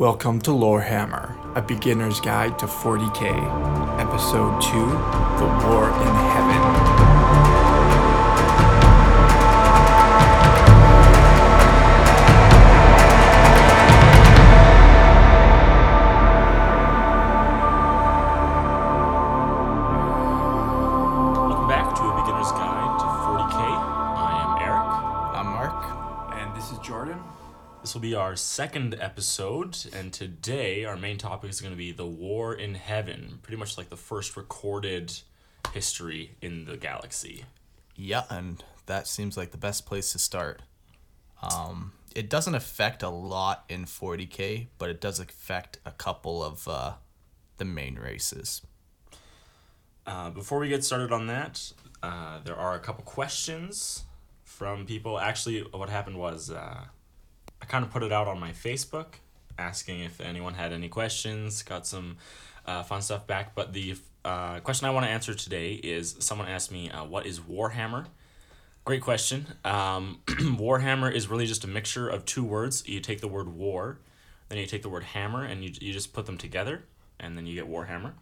Welcome to Lorehammer, a beginner's guide to 40k, episode 2 The War in Heaven. Our second episode, and today our main topic is going to be the War in Heaven, pretty much like the first recorded history in the galaxy. Yeah, and that seems like the best place to start. Um, it doesn't affect a lot in 40k, but it does affect a couple of uh, the main races. Uh, before we get started on that, uh, there are a couple questions from people. Actually, what happened was uh, I kind of put it out on my Facebook asking if anyone had any questions, got some uh, fun stuff back. But the uh, question I want to answer today is someone asked me, uh, What is Warhammer? Great question. Um, Warhammer is really just a mixture of two words. You take the word war, then you take the word hammer, and you, you just put them together, and then you get Warhammer.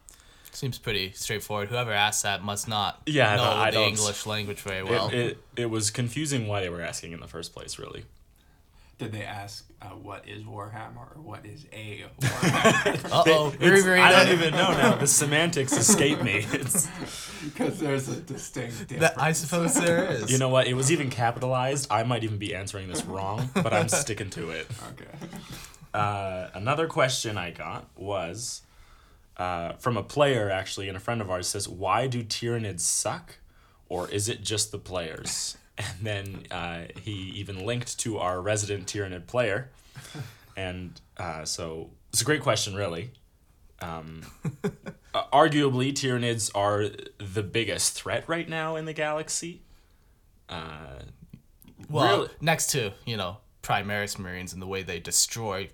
Seems pretty straightforward. Whoever asked that must not Yeah, know no, I the English language very well. It, it, it was confusing why they were asking in the first place, really. Did they ask uh, what is Warhammer or what is a Warhammer? Uh oh, It's- I don't even know now. The semantics escape me. It's, because there's a distinct difference. That, I suppose there is. you know what? It was even capitalized. I might even be answering this wrong, but I'm sticking to it. Okay. Uh, another question I got was uh, from a player, actually, and a friend of ours says, Why do Tyranids suck? Or is it just the players? And then uh, he even linked to our resident Tyranid player. And uh, so it's a great question, really. Um, arguably, Tyranids are the biggest threat right now in the galaxy. Uh, well, really- next to you know Primaris Marines and the way they destroy,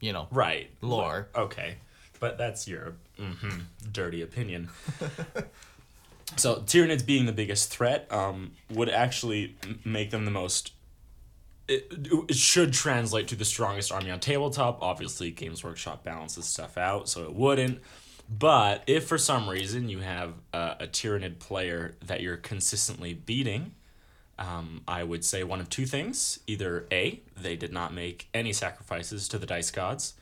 you know, right. lore. Okay, but that's your mhm, dirty opinion. so Tyranids being the biggest threat um, would actually make them the most. It, it should translate to the strongest army on tabletop. Obviously, Games Workshop balances stuff out, so it wouldn't. But if for some reason you have a, a Tyranid player that you're consistently beating, um, I would say one of two things. Either A, they did not make any sacrifices to the dice gods,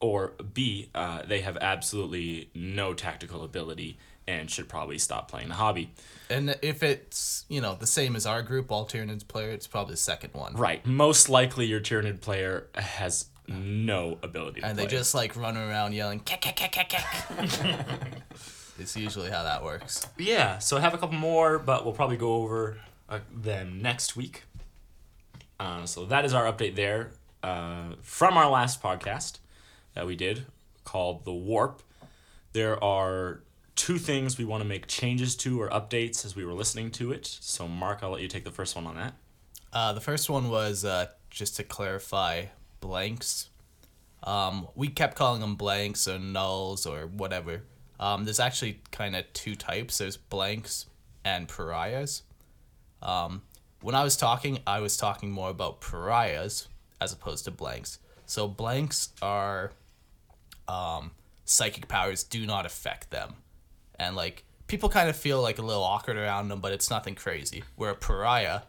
or B, uh, they have absolutely no tactical ability and should probably stop playing the hobby. And if it's you know the same as our group, all Tyranids player, it's probably the second one. Right. Most likely your Tyranid player has no ability to and play. they just like run around yelling "Kek, kek, kek, kek, kek." it's usually how that works Yeah, so I have a couple more, but we'll probably go over uh, them next week. Uh, so that is our update there uh, from our last podcast that we did called The Warp. There are two things we want to make changes to or updates as we were listening to it. So, Mark, I'll let you take the first one on that. uh, the first one was uh, just to clarify blanks. Um, we kept calling them blanks or nulls or whatever. Um, there's actually kind of two types. There's blanks and pariahs. Um, when i was talking i was talking more about pariahs as opposed to blanks. So blanks are um, psychic powers do not affect them and like people kind of feel like a little awkward around them but it's nothing crazy. Where a pariah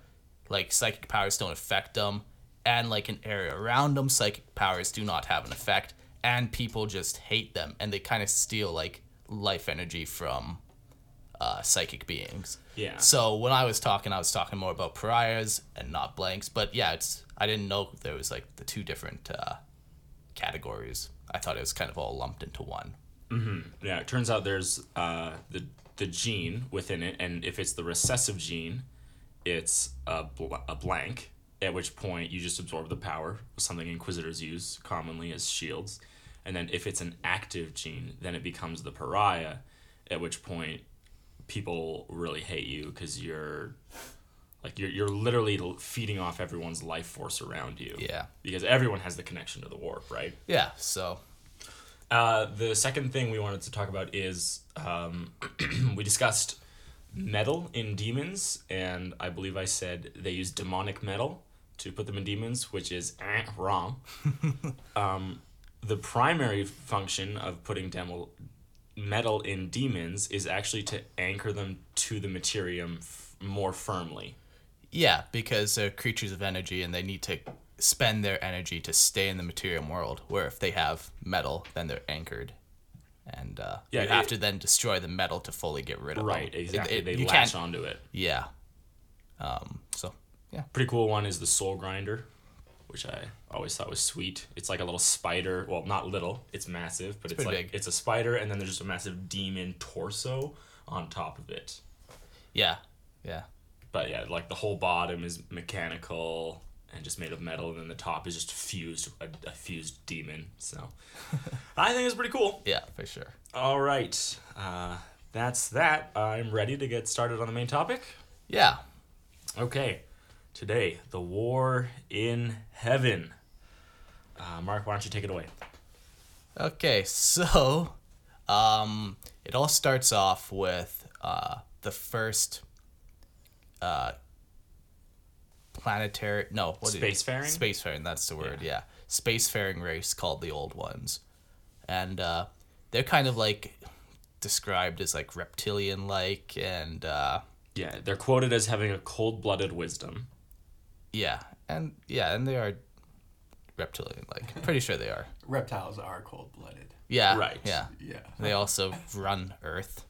like psychic powers don't affect them. And like an area around them psychic powers do not have an effect. And people just hate them. And they kind of steal like life energy from uh, psychic beings. Yeah. so when i was talking i was talking more about pariahs and not blanks. But yeah it's i didn't know there was like the two different uh, categories. I thought it was kind of all lumped into one Yeah, it turns out there's uh, the the gene within it, and if it's the recessive gene, it's a, bl- a blank. At which point you just absorb the power, something Inquisitors use commonly as shields. And then if it's an active gene, then it becomes the pariah. At which point people really hate you because you're like you're you're literally feeding off everyone's life force around you. yeah Because everyone has the connection to the warp, right? yeah so Uh, the second thing we wanted to talk about is um, we discussed metal in demons, and I believe I said they use demonic metal to put them in demons, which is eh, wrong. um, the primary function of putting demo, metal in demons is actually to anchor them to the materium f- more firmly. Yeah, because they're creatures of energy and they need to spend their energy to stay in the material world. Where if they have metal, then they're anchored, and uh, Yeah, you have to then destroy the metal to fully get rid of it. Right, them. It- exactly. it- they latch onto it. Yeah. Um. So yeah. Pretty cool one is the soul grinder, which I always thought was sweet. It's like a little spider. Well, not little. It's massive, but it's, pretty like big. it's a spider, and then there's just a massive demon torso on top of it. Yeah. Yeah. But yeah, like the whole bottom is mechanical and just made of metal, and then the top is just fused a, a fused demon. So I think it's pretty cool. Yeah. For sure. All right, uh, that's that. I'm ready to get started on the main topic. Yeah. Okay, today the war in heaven. Uh, Mark, why don't you take it away? Okay, so um, it all starts off with uh, the first uh, planetary no what do you- Spacefaring? spacefaring that's the word Yeah. yeah. spacefaring race called the old ones and uh, they're kind of like described as like reptilian like and uh, Yeah, they're quoted as having a cold-blooded wisdom. yeah and yeah and they are reptilian like pretty sure they are Reptiles are cold blooded. yeah Right. yeah Yeah. They also run Earth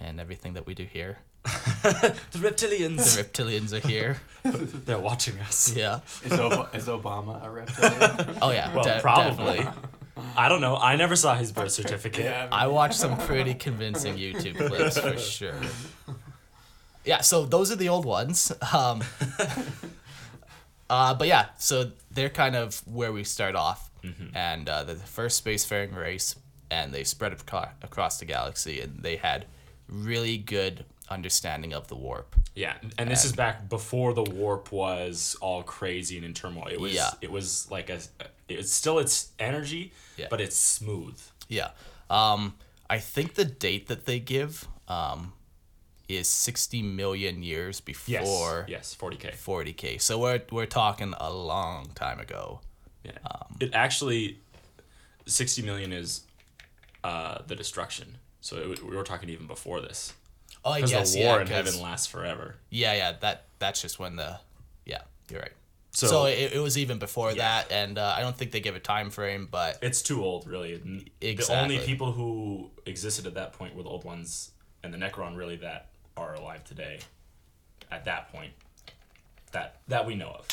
and everything that we do here. The reptilians. The reptilians are here. they're watching us. Yeah. Is, Ob- is Obama a reptilian? Oh yeah. Well, de- probably. Definitely. I don't know. I never saw his birth certificate. yeah. I watched some pretty convincing YouTube clips for sure. Yeah. So those are the old ones. Um, uh, but yeah, so they're kind of where we start off, and uh, they're the first spacefaring race, and they spread acro- across the galaxy, and they had really good understanding of the warp. Yeah, and this is back before the warp was all crazy and in turmoil. It was Yeah. it was like a it's still its energy, Yeah. but it's smooth. Yeah. Um, I think the date that they give um, is 60 million years Yes. before yes, 40k. 40k. So we're we're talking a long time ago. Yeah. Um, it actually 60 million is uh the destruction. So it, we were talking even before this. Oh, Because yes, the war yeah, in heaven lasts forever. Yeah, yeah. That that's just when the yeah. You're right. So, So, it, it was even before that, and uh, I don't think they give a time frame, but it's too old, really. N- The only people who existed at that point were the old ones, and the Necron really that are alive today. At that point, that that we know of.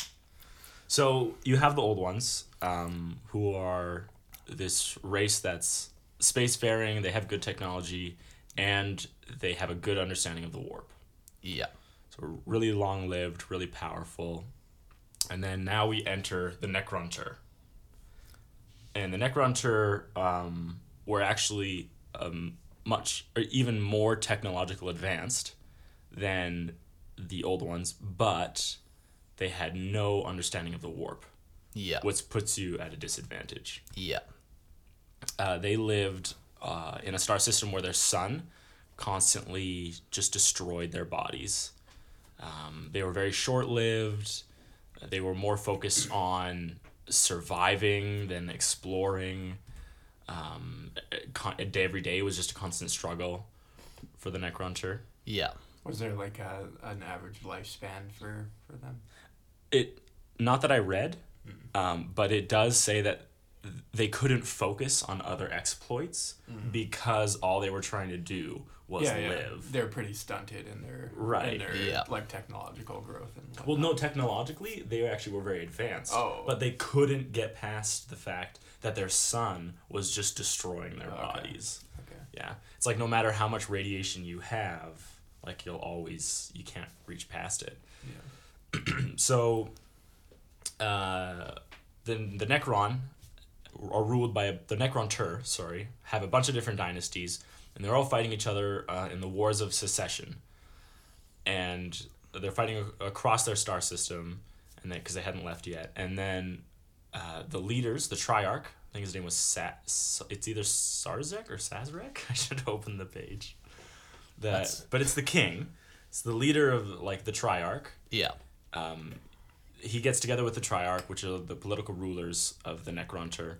So you have the old ones, um, who are this race that's spacefaring. They have good technology, and they have a good understanding of the warp. yeah, So really long lived, really powerful. And then now we enter the Necrontyr. And the Necrontyr um, were actually um, much, or even more technological advanced than the old ones, but they had no understanding of the warp, yeah, which puts you at a disadvantage. yeah, Uh, they lived uh, in a star system where their sun constantly just destroyed their bodies. Um, they were very short lived. They were more focused on surviving than exploring. Um, con- every day was just a constant struggle for the Necrontyr. yeah, Was there like a, an average lifespan for, for them? it not that I read, um, but it does say that they couldn't focus on other exploits because all they were trying to do was yeah, yeah. live. They're pretty stunted in their Right. in their Yeah. like technological growth and Well, no, technologically they actually were very advanced. Oh. but they couldn't get past the fact that their sun was just destroying their Okay. bodies. Okay. Yeah, it's like no matter how much radiation you have, like you'll always you can't reach past it. Yeah. so uh, the the Necron are ruled by a, the Necrontyr. Sorry, have a bunch of different dynasties, and they're all fighting each other uh, in the wars of secession. And they're fighting a- across their star system, and because they hadn't left yet. And then uh, the leaders, the Triarch, I think his name was Sa- It's either Sarzek or Sazrek. I should open the page. The, That's- but it's the king. It's the leader of like the Triarch yeah, um, he gets together with the Triarch, which are the political rulers of the Necrontyr,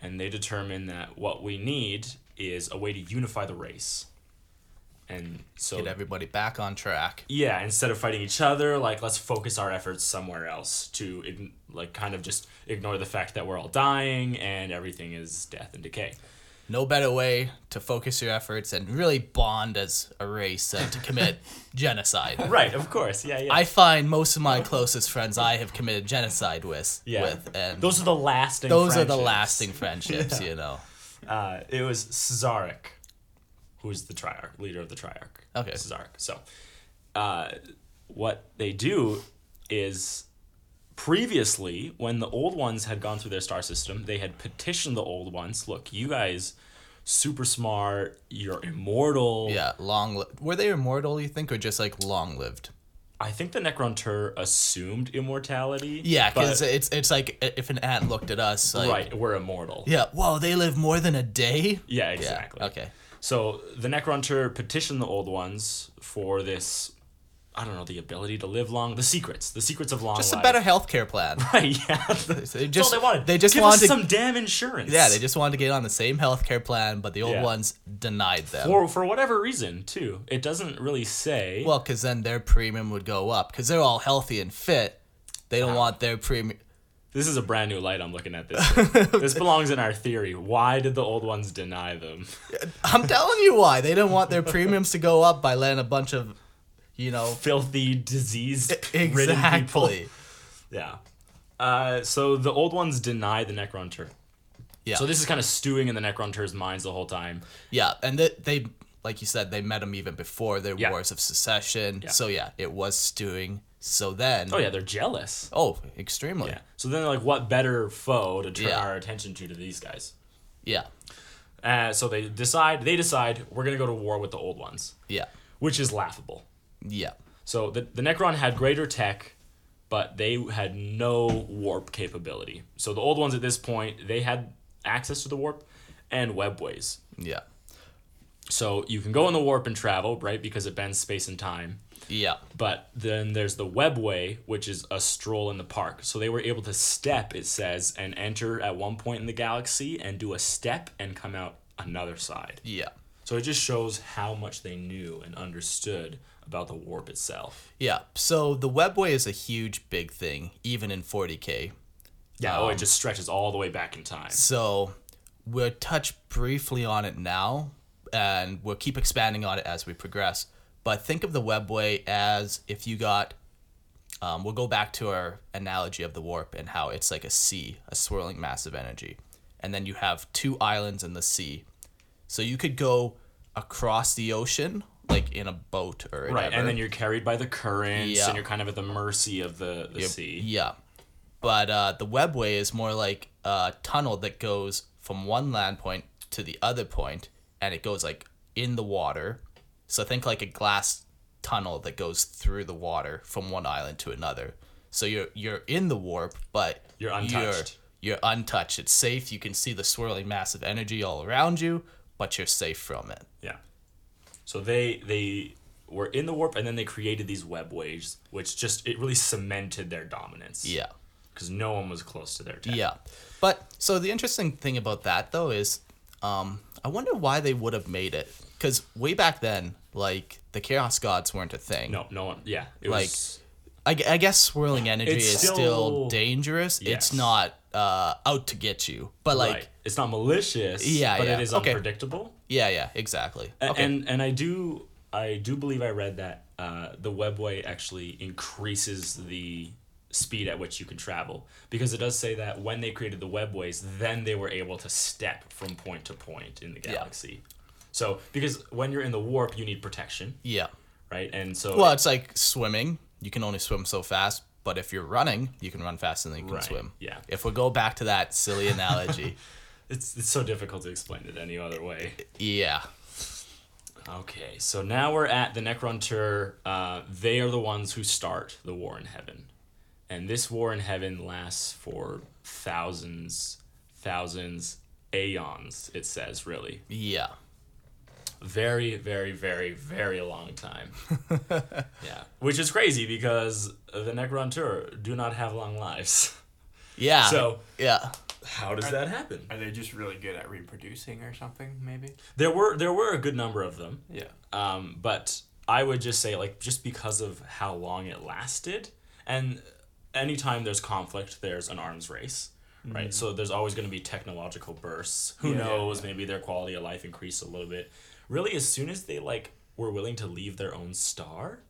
and they determine that what we need is a way to unify the race. And so Get everybody back on track. yeah, instead of fighting each other, like let's focus our efforts somewhere else to like kind of just ignore the fact that we're all dying and everything is death and decay. No better way to focus your efforts and really bond as a race than to commit genocide. Right, of course. Yeah, yeah. I find most of my closest friends I have committed genocide with, yeah. with and those are the lasting those are the lasting friendships, you know. Uh, it was Cesaric, who is the Triarch, leader of the Triarch. Okay. Cesaric. So, uh, what they do is previously, when the old ones had gone through their star system, they had petitioned the old ones, look, you guys, super smart, you're immortal. Yeah, long. Li- were they immortal? You think, or just like long lived? I think the Necrontyr assumed immortality. Yeah, because it's it's like if an ant looked at us, like, right, we're immortal. Yeah, whoa, they live more than a day. Yeah, exactly. Yeah, okay. So the Necrontyr petitioned the old ones for this, I don't know, the ability to live long, the secrets, the secrets of long life. Just a life. better healthcare plan. Right, yeah. They just all they wanted. They just Give wanted to, some damn insurance. Yeah, they just wanted to get on the same healthcare plan, but the old Yeah. ones denied them. for for whatever reason too. It doesn't really say. well, because then their premium would go up because they're all healthy and fit. They don't ah. want their premium. this is a brand new light I'm looking at this. this belongs in our theory. Why did the old ones deny them? I'm telling you why they don't want their premiums to go up by letting a bunch of, you know, Filthy, ridden people. exactly. Yeah. Uh, so the old ones deny the Necrontyr. Yeah. So this is kind of stewing in the Necrontyr's minds the whole time. Yeah, and they, they like you said, they met him even before their Yeah. wars of secession. Yeah. So yeah, it was stewing. So then, Oh yeah, they're jealous. oh, extremely. Yeah. So then, like, what better foe to turn Yeah. our attention to to these guys? yeah, Uh, so they decide. They decide we're gonna go to war with the old ones, yeah, which is laughable. Yeah, So the the Necron had greater tech, but they had no warp capability. So the old ones at this point they had access to the warp and webways. yeah, So you can go in the warp and travel, right? Because it bends space and time. yeah, But then there's the webway, which is a stroll in the park. So they were able to step, it says, and enter at one point in the galaxy and do a step and come out another side. yeah. So it just shows how much they knew and understood about the warp itself. Yeah, so the webway is a huge big thing, even in 40k. Yeah, oh, it just stretches all the way back in time. So we'll touch briefly on it now, and we'll keep expanding on it as we progress. But think of the webway as if you got. Um, we'll go back to our analogy of the warp and how it's like a sea, a swirling mass of energy. And then you have two islands in the sea. So you could go across the ocean, like in a boat or whatever. Right, and then you're carried by the currents, Yeah. and you're kind of at the mercy of the, the sea. Yeah. But uh, the webway is more like a tunnel that goes from one land point to the other point, and it goes like in the water. So think like a glass tunnel that goes through the water from one island to another. So you're you're in the warp, but You're untouched. You're, you're untouched. It's safe. You can see the swirling mass of energy all around you, but you're safe from it. Yeah. So they they were in the warp, and then they created these webways, which just it really cemented their dominance. Yeah. Because no one was close to their tech. Yeah. But so the interesting thing about that though is um I wonder why they would have made it cuz way back then like the chaos gods weren't a thing. No, no one. Yeah. It Like, was. I, I guess swirling energy It's is still, still- dangerous. Yes. It's not uh out to get you. But like right. It's not malicious. Yeah, But yeah. it is Okay. unpredictable. yeah, yeah, exactly. A- Okay. And and I do I do believe I read that uh, the webway actually increases the speed at which you can travel because it does say that when they created the webways, then they were able to step from point to point in the galaxy. So because when you're in the warp, you need protection, yeah. right? And so Well, it's like swimming. You can only swim so fast, but if you're running, you can run faster than you can Right, swim. yeah. If we go back to that silly analogy, it's it's so difficult to explain it any other way. yeah. Okay, so now we're at the Necrontyr. Uh, they are the ones who start the war in heaven. And this war in heaven lasts for thousands, thousands, aeons, it says, really. Yeah. Very, very, very, very long time. yeah. Which is crazy because the Necrontyr do not have long lives. Yeah. So- yeah. how does that happen? Are they just really good at reproducing or something? Maybe. There were there were a good number of them. Yeah. Um, but I would just say like just because of how long it lasted, and anytime there's conflict, there's an arms race, right? So there's always going to be technological bursts. Who Mm-hmm. Yeah, yeah, knows? yeah. Maybe their quality of life increased a little bit. Really, as soon as they like were willing to leave their own star,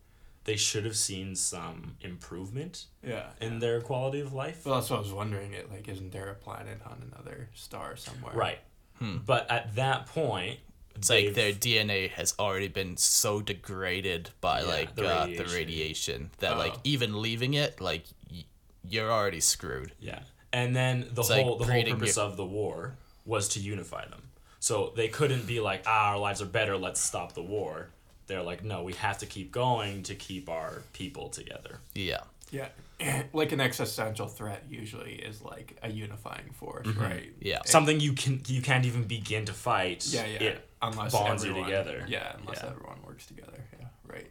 they should have seen some improvement Yeah. in their quality of life. Well, that's what I was wondering. It like, isn't there a planet on another star somewhere? Right. But at that point, It's like their DNA has already been so degraded by Yeah, like the uh, the radiation. radiation that like Oh. even leaving it, like y- you're already screwed. Yeah. And then the It's like whole the whole purpose your- of the war was to unify them. So they couldn't be like, ah, our lives are better, let's stop the war. They're like, no, we have to keep going to keep our people together. Yeah. Yeah. like an existential threat usually is like a unifying force, Mm-hmm. right? Yeah. Something you can you can't even begin to fight. Yeah, yeah. It unless bonds you everyone, together. Yeah, unless Yeah. everyone works together. Yeah, right.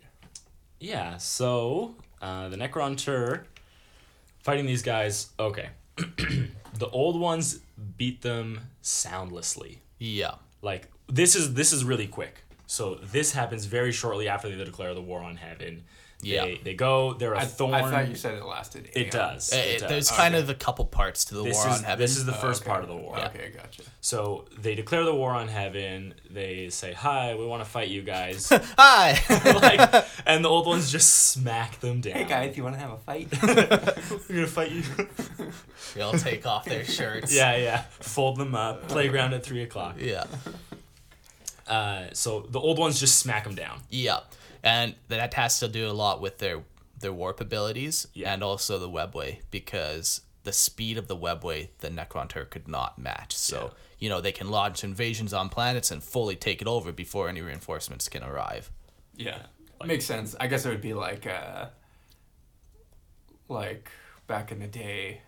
Yeah, so uh, the Necrontyr fighting these guys, okay. the old ones beat them soundlessly. Yeah. like this is this is really quick so this happens very shortly after they declare the war on heaven Yeah. they, they go they're a I, thorn I thought you said it lasted. it does, Uh, it it- does. there's Okay. kind of a couple parts to the this war is on heaven. this is the Oh, first okay. part of the war Okay, gotcha. so they declare the war on heaven they say hi we want to fight you guys Hi. like, and the old ones just smack them down Hey guys, you want to have a fight? we're gonna fight you they all take off their shirts. yeah yeah fold them up playground at three o'clock Yeah. uh, so the old ones just smack them down Yeah. And that has to do a lot with their their warp abilities Yeah. and also the webway because the speed of the webway the Necrontyr could not match. So, Yeah. you know, they can launch invasions on planets and fully take it over before any reinforcements can arrive. yeah, Like- makes sense. I guess it would be like, uh, like back in the day.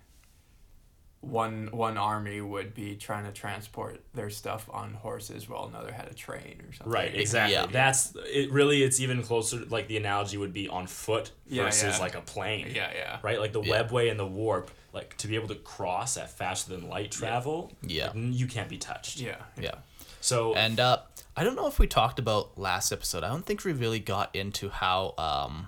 One one army would be trying to transport their stuff on horses, while another had a train or something. Right, exactly. Yeah. That's it. Really, it's even closer. Like the analogy would be on foot versus yeah. like a plane. Yeah, yeah. Right, like the Yeah. webway and the warp. Like to be able to cross at faster than light travel. Yeah. like, you can't be touched. Yeah. Yeah. So And uh, I don't know if we talked about last episode. I don't think we really got into how um,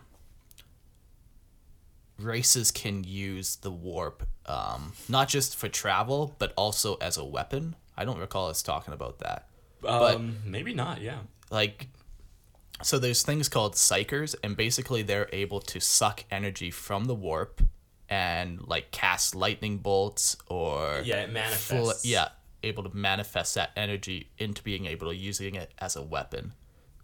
races can use the warp, um, not just for travel, but also as a weapon. I don't recall us talking about that. um, maybe not. Yeah. Like, so there's things called psykers, and basically they're able to suck energy from the warp and like cast lightning bolts or Yeah, it full- yeah, able to manifest that energy into being able to using it as a weapon,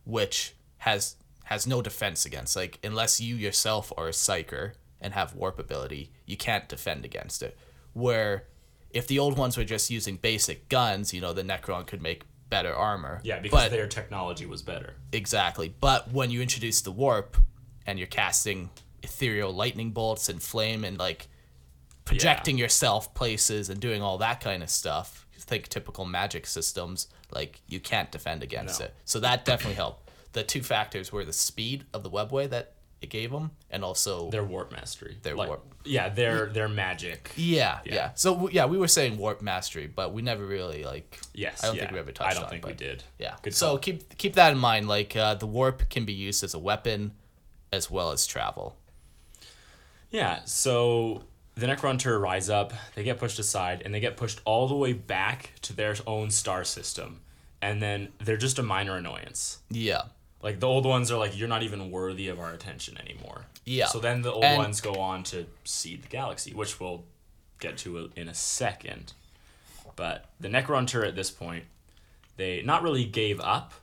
which has has no defense against. Like unless you yourself are a psyker and have warp ability, you can't defend against it. Where if the old ones were just using basic guns, you know, the Necron could make better armor. Yeah, because but, their technology was better. Exactly. But when you introduce the warp and you're casting ethereal lightning bolts and flame and like projecting yourself places and doing all that kind of stuff, think typical magic systems, like you can't defend against No. it. So that definitely helped. The two factors were the speed of the webway that it gave them and also Their warp mastery. Their Like, warp. Yeah, their their magic. yeah, yeah, Yeah. So w- yeah, we were saying warp mastery, but we never really like Yes. I don't yeah. think we ever touched I don't on, think we did. Yeah. Good so call. keep keep that in mind. Like uh, the warp can be used as a weapon, as well as travel. Yeah, so the Necrontyr rise up, they get pushed aside, and they get pushed all the way back to their own star system. And then they're just a minor annoyance. Yeah. Like the old ones are like, you're not even worthy of our attention anymore. Yeah. So then the old And- ones go on to seed the galaxy, which we'll get to in a second. But the Necrontyr at this point, they not really gave up,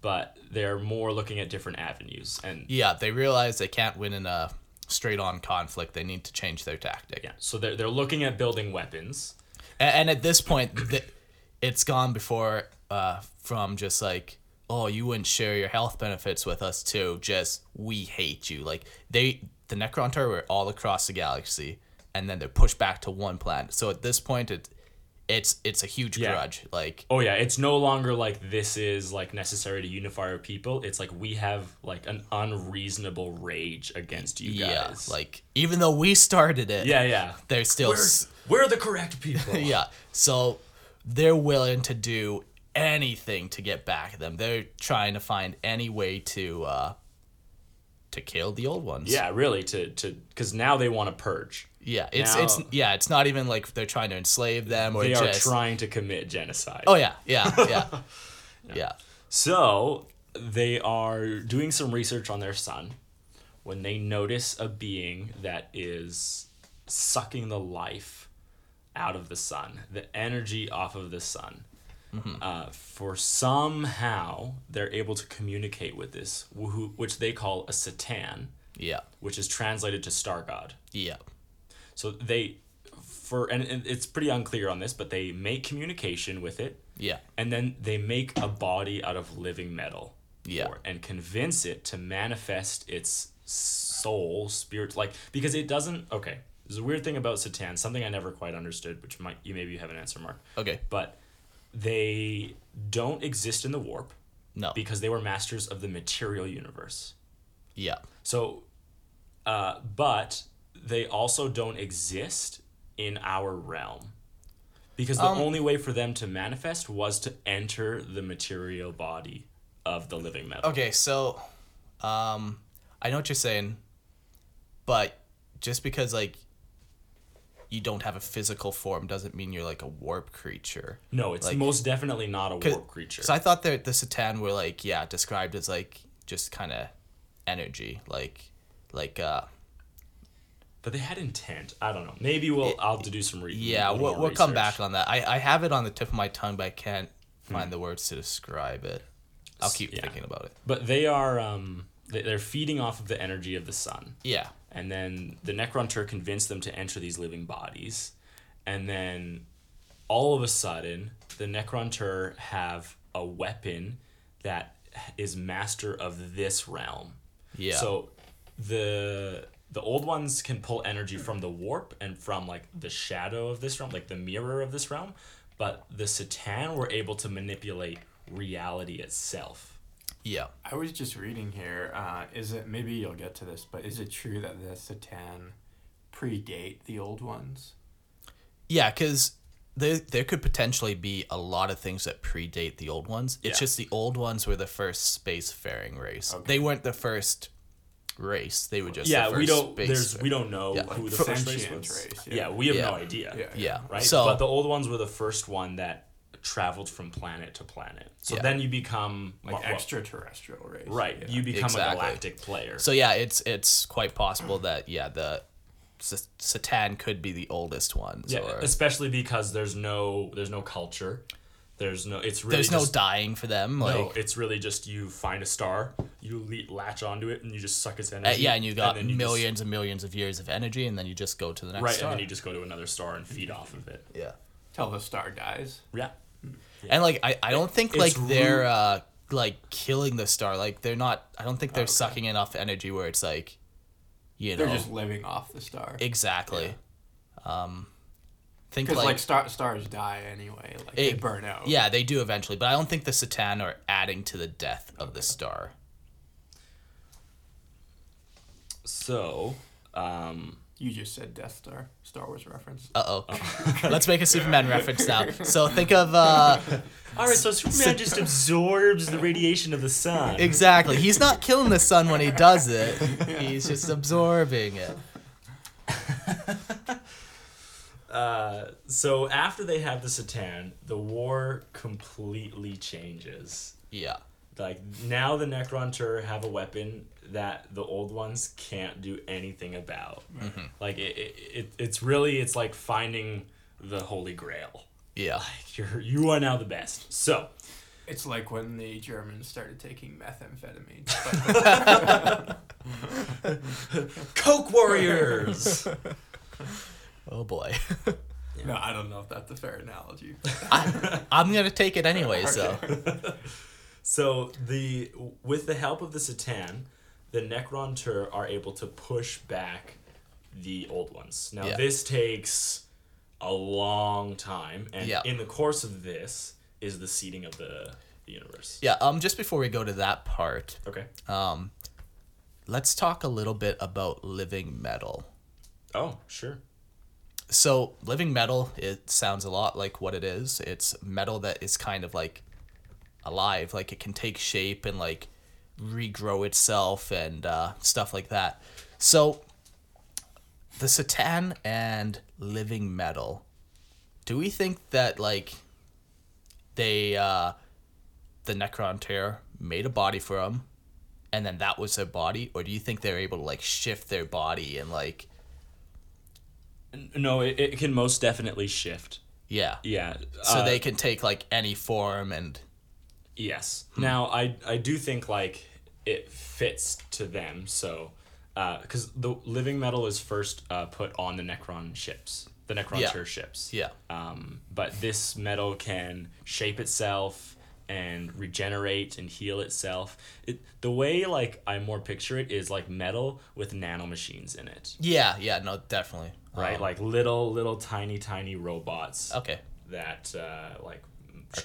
but they're more looking at different avenues. And Yeah. They realize they can't win in a straight-on conflict. They need to change their tactic. yeah, so they're, they're looking at building weapons. A- And, at this point, the, it's gone before uh, from just like, oh, you wouldn't share your health benefits with us too. Just we hate you. Like they, the Necrontyr were all across the galaxy, and then they're pushed back to one planet. So at this point, it it's it's a huge Yeah. grudge. Like Oh yeah, it's no longer like this is like necessary to unify our people. It's like we have like an unreasonable rage against you yeah, guys. like even though we started it, yeah, yeah. they're still We're, we're the correct people. yeah. So they're willing to do anything to get back at them. They're trying to find any way to uh to kill the old ones. Yeah, really to to because now they want to purge. Yeah, it's Now- it's yeah, it's not even like they're trying to enslave them or They are just trying to commit genocide. Oh yeah, yeah, yeah. yeah. So they are doing some research on their sun when they notice a being that is sucking the life out of the sun, the energy off of the sun. Uh, for somehow they're able to communicate with this, who, which they call a C'tan, Yeah. which is translated to star god. Yeah. So they, for and and it's pretty unclear on this, but they make communication with it Yeah. and then they make a body out of living metal Yeah. it and convince it to manifest its soul spirit like because it doesn't okay there's a weird thing about C'tan something i never quite understood which might you maybe you have an answer mark Okay. but they don't exist in the warp No. because they were masters of the material universe yeah. so uh but they also don't exist in our realm because the Um, only way for them to manifest was to enter the material body of the living metal. Okay, so um I know what you're saying, but just because like you don't have a physical form doesn't mean you're like a warp creature. No, it's Like- most definitely not a warp creature. So I thought that the C'tan were like yeah, described as like just kind of energy, like like uh but they had intent. I don't know. Maybe we'll I'll have to do some re- yeah, we'll, we'll come back on that. I I have it on the tip of my tongue, but I can't Hmm. find the words to describe it. I'll keep yeah. thinking about it. But they are um they- they're feeding off of the energy of the sun. Yeah. And then the Necrontyr convinced them to enter these living bodies, and then all of a sudden the Necrontyr have a weapon that is master of this realm. Yeah. So the the old ones can pull energy from the warp and from like the shadow of this realm, like the mirror of this realm, but the C'tan were able to manipulate reality itself. Yeah. I was just reading here. Uh, is it maybe you'll get to this, but is it true that the C'tan predate the old ones? Yeah, because there there could potentially be a lot of things that predate the old ones. It's Yeah. just the old ones were the first spacefaring race. Okay. They weren't the first race. They were just yeah, the first we don't. space There's we don't know Yeah. who the Like first race was. race, yeah. yeah. we have Yeah. no idea. Yeah. Yeah. right? So but the old ones were the first one that traveled from planet to planet. So Yeah. then you become Like well, extraterrestrial race. right. Yeah. You become Exactly. a galactic player. so yeah, it's it's quite possible that yeah the S- C'tan could be the oldest one. yeah, or especially because there's no there's no culture. There's no. It's really there's no dying for them. Like no. It's really just you find a star, you le- latch onto it, and you just suck its uh, energy. yeah, and you got then you just- millions and millions of years of energy, and then you just go to the next right, star. and then you just go to another star and feed off of it. yeah. Till the star dies. Yeah. And like I, I don't think It's like they're uh like killing the star. Like they're not I don't think they're Okay. sucking enough energy where it's like you know They're just living off the star. exactly. Um think Because like, like, star stars die anyway. Like they burn out. yeah, they do eventually, but I don't think the C'tan are adding to the death of the star. So, um, You just said Death Star. Star Wars reference. Uh oh. Let's make a Superman reference now. So think of uh all right. So Superman just absorbs the radiation of the sun. exactly. He's not killing the sun when he does it. He's just absorbing it. Uh, so after they have the C'tan, the war completely changes. Yeah. Like now, the Necron Necrontyr have a weapon that the old ones can't do anything about. Mm-hmm. Like it, it, it, it's really it's like finding the Holy Grail. Yeah. Like you're you are now the best. So It's like when the Germans started taking methamphetamine. Coke Warriors. Oh boy. no, I don't know if that's a fair analogy. I, I'm gonna take it anyway. So So the with the help of the C'tan, the Necrontyr are able to push back the old ones. Now Yeah. this takes a long time, and Yeah. in the course of this is the seeding of the, the universe. Yeah. Um. Just before we go to that part, Okay. um, let's talk a little bit about living metal. Oh, sure. So living metal, it sounds a lot like what it is. It's metal that is kind of like alive, like it can take shape and like regrow itself and uh, stuff like that. So the C'tan and living metal, do we think that like they uh, the Necrontyr made a body for them, and then that was their body, or do you think they're able to like shift their body and like No, it, it can most definitely shift. yeah? Yeah. so uh, they can take like any form and Yes. Now I I do think like it fits to them. So because the living metal is first uh, put on the Necron ships, the Necron Yeah. Ships. yeah Um, but this metal can shape itself and regenerate and heal itself. It the way like I more picture it is like metal with nanomachines in it, yeah yeah no definitely right? Um, like little little tiny tiny robots okay that uh, like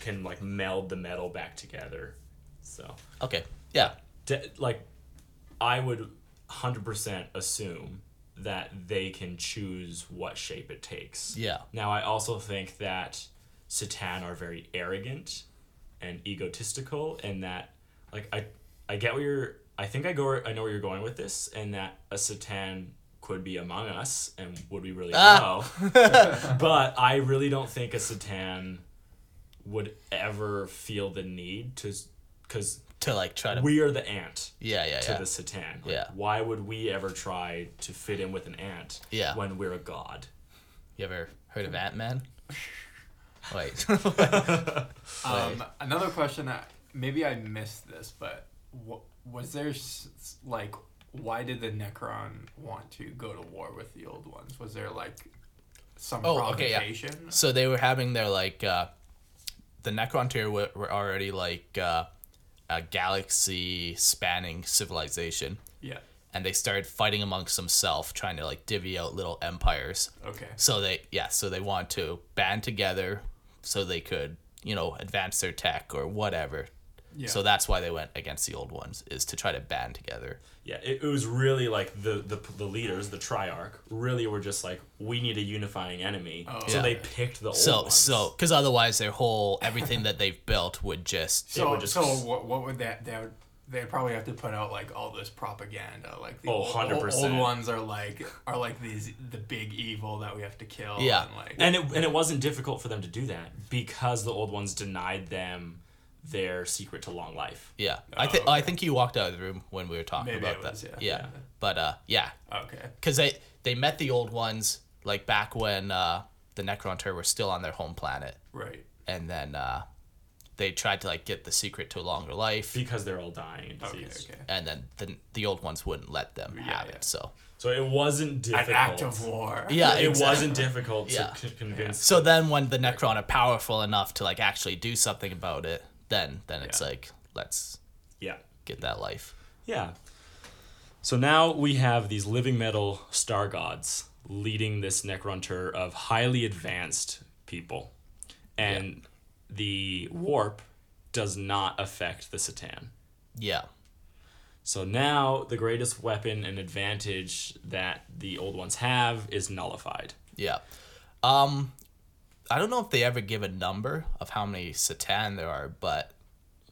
can like meld the metal back together. So okay yeah de- like I would 100% assume that they can choose what shape it takes. Yeah. Now I also think that C'tan are very arrogant and egotistical and that like I I get where you're I think I go I know where you're going with this and that a C'tan could be among us and would we really Ah. know? but I really don't think a C'tan would ever feel the need to cuz to like try to we are the ant yeah yeah to yeah the C'tan. Like, Yeah. Why would we ever try to fit in with an ant Yeah. when we're a god? you ever heard of Ant Man wait Um, another question. that maybe I missed this, but wa- was there s- s- like why did the Necron want to go to war with the old ones? Was there like some Oh, okay, yeah. so they were having their like uh the Necrontyr were, were already like uh a galaxy spanning civilization Yeah. and they started fighting amongst themselves trying to like divvy out little empires Okay. So they yeah, so they want to band together so they could, you know, advance their tech or whatever. Yeah. So that's why they went against the old ones is to try to band together. Yeah, it, it was really like the, the the leaders, the Triarch, really were just like, we need a unifying enemy. Oh. so Yeah. they picked the old So ones. so cuz otherwise their whole everything that they've built would just So, would just- so what, what would that that would they'd probably have to put out like all this propaganda like the Oh, old, old, 100%. old ones are like are like these the big evil that we have to kill Yeah. and like and it and it wasn't difficult for them to do that because the old ones denied them their secret to long life. yeah. I think Oh, I think you walked out of the room when we were talking Maybe about it was, that. yeah. yeah. But uh yeah, okay cuz they they met the old ones like back when uh the Necrontyr were still on their home planet right and then uh they tried to like get the secret to a longer life. Because they're all dying and okay disease. okay and then the, the old ones wouldn't let them Yeah, have yeah. it. So So it wasn't an difficult. act of war yeah, it exactly. wasn't difficult Yeah. to c- convince. So then when the Necron are powerful enough to like actually do something about it, then then it's Yeah. like let's Yeah. get that life. Yeah. So now we have these living metal star gods leading this Necrontyr of highly advanced people. And the warp does not affect the C'tan. Yeah. So now the greatest weapon and advantage that the old ones have is nullified. Yeah. Um I don't know if they ever give a number of how many C'tan there are, but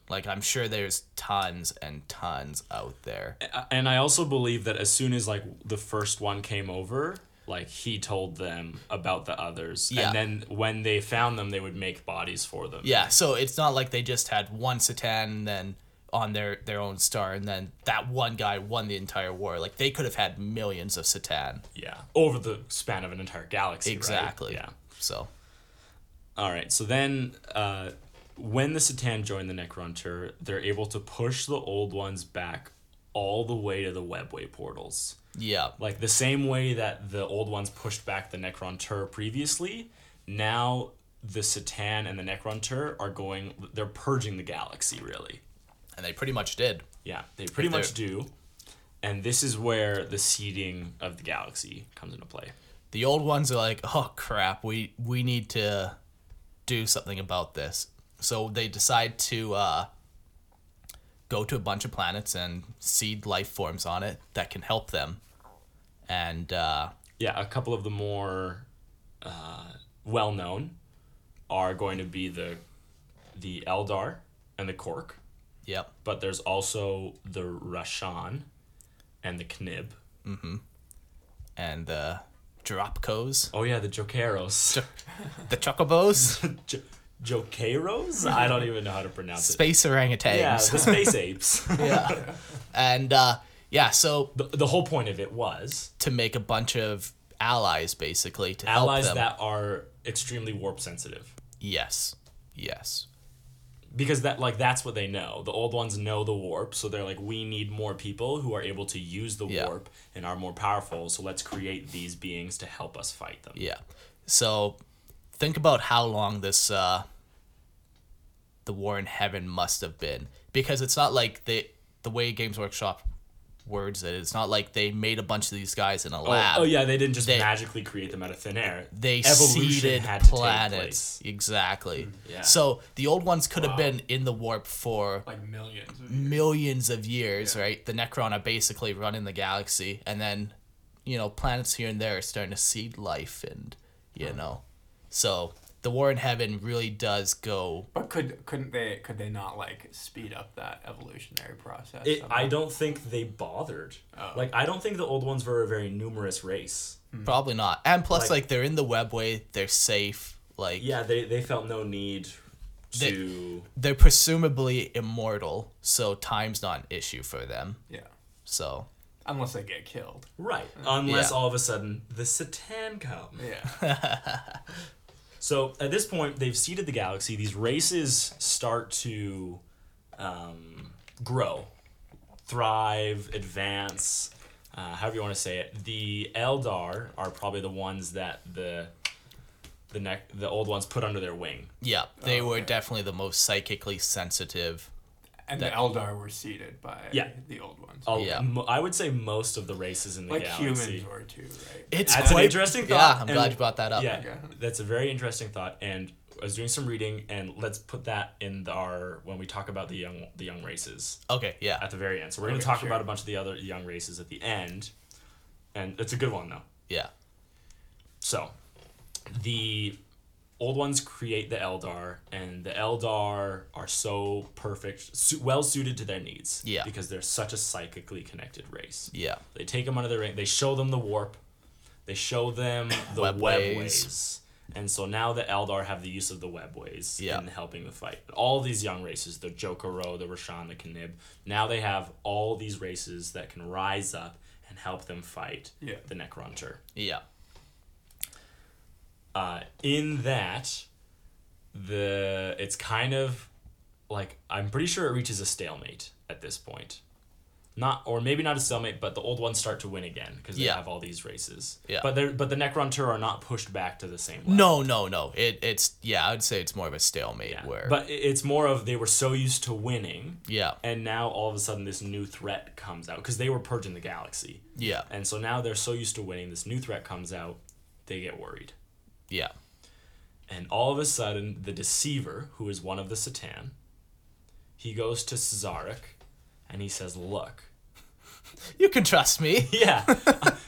like I'm sure there's tons and tons out there. And I also believe that as soon as like the first one came over, like he told them about the others. Yeah. And then when they found them, they would make bodies for them. Yeah, so it's not like they just had one C'tan and then on their their own star and then that one guy won the entire war. Like they could have had millions of C'tan. Yeah. Over the span of an entire galaxy. right? Exactly. Yeah. So All right. So then, uh, when the C'tan join the Necrontyr, they're able to push the old ones back all the way to the webway portals. yeah. Like the same way that the old ones pushed back the Necrontyr previously, now the C'tan and the Necrontyr are going. They're purging the galaxy, really. And they pretty much did. Yeah, they pretty they're- much do. And this is where the seeding of the galaxy comes into play. the old ones are like, oh crap, we we need to do something about this. So they decide to uh, go to a bunch of planets and seed life forms on it that can help them. And uh, Yeah, a couple of the more uh, well known are going to be the the Eldar and the Krork, yep, but there's also the Rashan and the Knib. Mhm. And the Dropcos, Oh yeah, the Jokaeros. the Chocobos, Jo- Jokaeros? I don't even know how to pronounce it. space orangutans. Yeah, the space apes. yeah. And uh, yeah, so the, the whole point of it was to make a bunch of allies basically to allies help them. that are extremely warp sensitive. yes, yes, because that like that's what they know. The old ones know the warp, so they're like, we need more people who are able to use the Yeah. warp and are more powerful. So let's create these beings to help us fight them. yeah. So think about how long this uh, the war in heaven must have been because it's not like they the way Games Workshop words it. It's not like they made a bunch of these guys in a Oh, lab. oh yeah, they didn't just They- magically create them out of thin air. they Evolution seeded had to take planets place. exactly. Hmm, yeah. So the old ones could have been in the warp for Like millions. Of years. millions of years, Yeah. right? The Necron are basically running the galaxy, and then, you know, planets here and there are starting to seed life, and you know, so the War in Heaven really does go. But could couldn't they could they not like speed up that evolutionary process? It. I don't think they bothered. Oh. Like I don't think the old ones were a very numerous race. Hmm. Probably not, and plus, Like- like, they're in the webway, they're safe, like Yeah, they, they felt no need They- to. they're presumably immortal, so time's not an issue for them. Yeah. So Unless they get killed. Right. Uh, Unless Yeah. all of a sudden the C'tan come. Yeah. So at this point, they've seeded the galaxy. These races start to um, grow, thrive, advance, uh, however you want to say it. The Eldar are probably the ones that the the neck the old ones put under their wing. yeah, they Oh, were okay. definitely the most psychically sensitive. And That- the Eldar were seeded by Yeah. the old ones. Oh, Yeah. mo- I would say most of the races in the galaxy. like galaxy. humans were too, right? It's That's an quite interesting Yeah, thought, I'm and- glad you brought that up. Yeah, Okay. that's a very interesting thought, and I was doing some reading, and let's put that in the, our when we talk about the young the young races. Okay, yeah. at the very end. So we're going to talk sure. about a bunch of the other young races at the end. And it's a good one, though. Yeah. So, the old ones create the Eldar, and the Eldar are so perfect, su- well suited to their needs. Yeah. Because they're such a psychically connected race. Yeah. They take them under their ring, they show them the warp, they show them the Webways. webways. And so now the Eldar have the use of the webways Yeah. in helping the fight. All these young races, the Jokaero, the Rashan, the K'nib, now they have all these races that can rise up and help them fight Yeah. the Necrontyr. Yeah. Uh, in that, the it's kind of like I'm pretty sure it reaches a stalemate at this point. Not or maybe not a stalemate, but the old ones start to win again because they Yeah. have all these races. Yeah. But they're but the Necrontyr are not pushed back to the same level. No, no, no. It it's yeah, I would say it's more of a stalemate Yeah. where But it's more of they were so used to winning, yeah. and now all of a sudden this new threat comes out because they were purging the galaxy, Yeah. and so now they're so used to winning. This new threat comes out, they get worried, Yeah. and all of a sudden the Deceiver, who is one of the C'tan, he goes to Szarekh, and he says, "Look, You can trust me. yeah,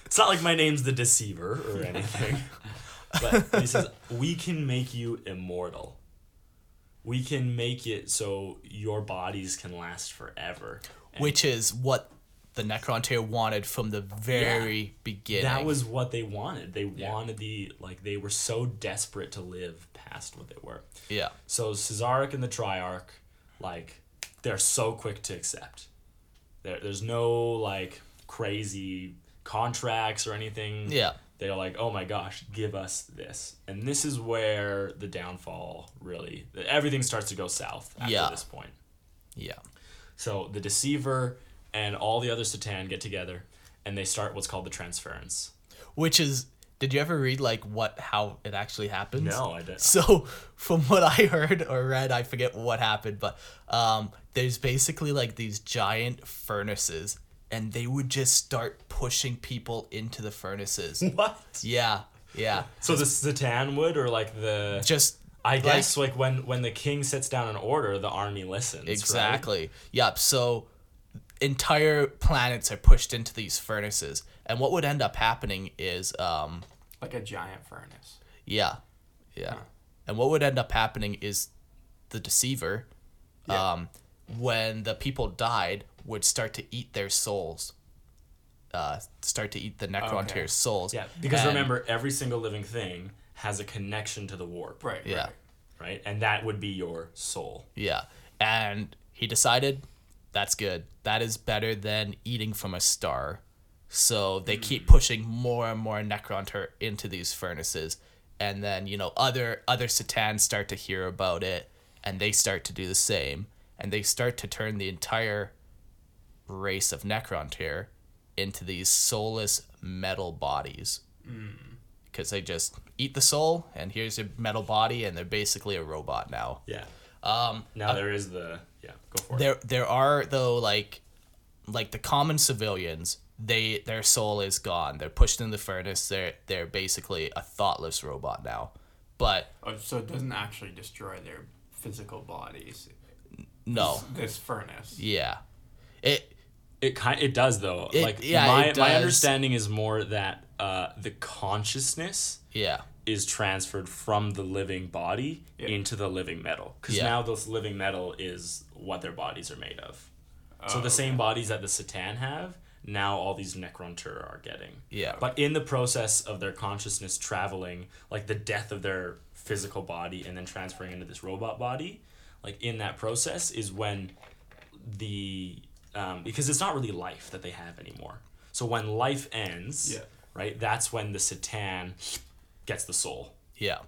it's not like my name's the Deceiver or anything, but he says we can make you immortal." We can make it so your bodies can last forever. And Which is what the Necrontyr wanted from the very beginning. That was what they wanted. They Yeah. wanted the like they were so desperate to live past what they were. yeah. So Szarekh and the Triarch, like, they're so quick to accept. There, there's no like crazy contracts or anything. Yeah. They're like, oh my gosh, give us this, and this is where the downfall really everything starts to go south after Yeah. this point. Yeah. So the Deceiver and all the other C'tan get together, and they start what's called the transference. Which is did you ever read like what how it actually happens? No, I didn't. So from what I heard or read, I forget what happened, but um, there's basically like these giant furnaces and they would just start pushing people into the furnaces. What? yeah, yeah. So the C'tan would, or like the Just I guess like when when the king sits down an order, the army listens. right? Exactly. Yep. So entire planets are pushed into these furnaces, and what would end up happening is, um, Like a giant furnace. yeah, yeah, and what would end up happening is the deceiver, Yeah. um, when the people died, would start to eat their souls. Uh, start to eat the Necron Okay. souls. Yeah, because And- remember, every single living thing has a connection to the warp, Right. Yeah. Right. right? And that would be your soul. Yeah. And he decided that's good. That is better than eating from a star. So they mm. keep pushing more and more Necrontyr into these furnaces. And then, you know, other other C'tans start to hear about it and they start to do the same. And they start to turn the entire race of Necrontyr into these soulless metal bodies. Mm. Because they just eat the soul, and here's your metal body, and they're basically a robot now. Yeah. Um. Now uh, there is the yeah. Go for it. there there are though like like the common civilians they their soul is gone they're pushed in the furnace they're they're basically a thoughtless robot now but Oh, so it doesn't actually destroy their physical bodies. no This furnace. yeah it It kind it does though. It- like yeah, my it my understanding is more that uh the consciousness yeah is transferred from the living body Yeah. into the living metal because Yeah. now this living metal is what their bodies are made of. so Oh, the same bodies that the C'tan have, now all these Necrontyr are getting. yeah But in the process of their consciousness traveling, like the death of their physical body and then transferring into this robot body, like in that process is when the um, because it's not really life that they have anymore. So when life ends, Yeah. right, that's when the C'tan gets the soul, yeah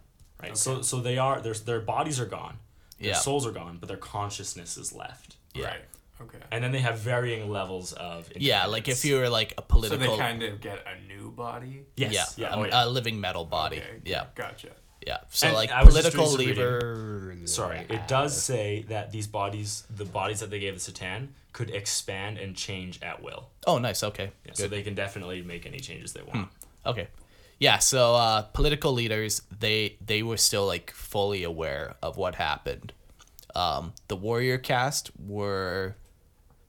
right? So so they are their their bodies are gone, their Yeah. souls are gone, but their consciousness is left. yeah Right. Okay. And then they have varying levels of yeah like if you were like a political. So political they kind of get a new body. yes yeah, yeah, a, oh, yeah. a living metal body Okay. yeah Gotcha. yeah so And like I political doing some leader Sorry, it does say that these bodies, the bodies that they gave the C'tan, could expand and change at will. oh nice okay Yeah, so they can definitely make any changes they want. Hmm. Okay. Yeah, so uh, political leaders they they were still like fully aware of what happened. Um, the warrior cast were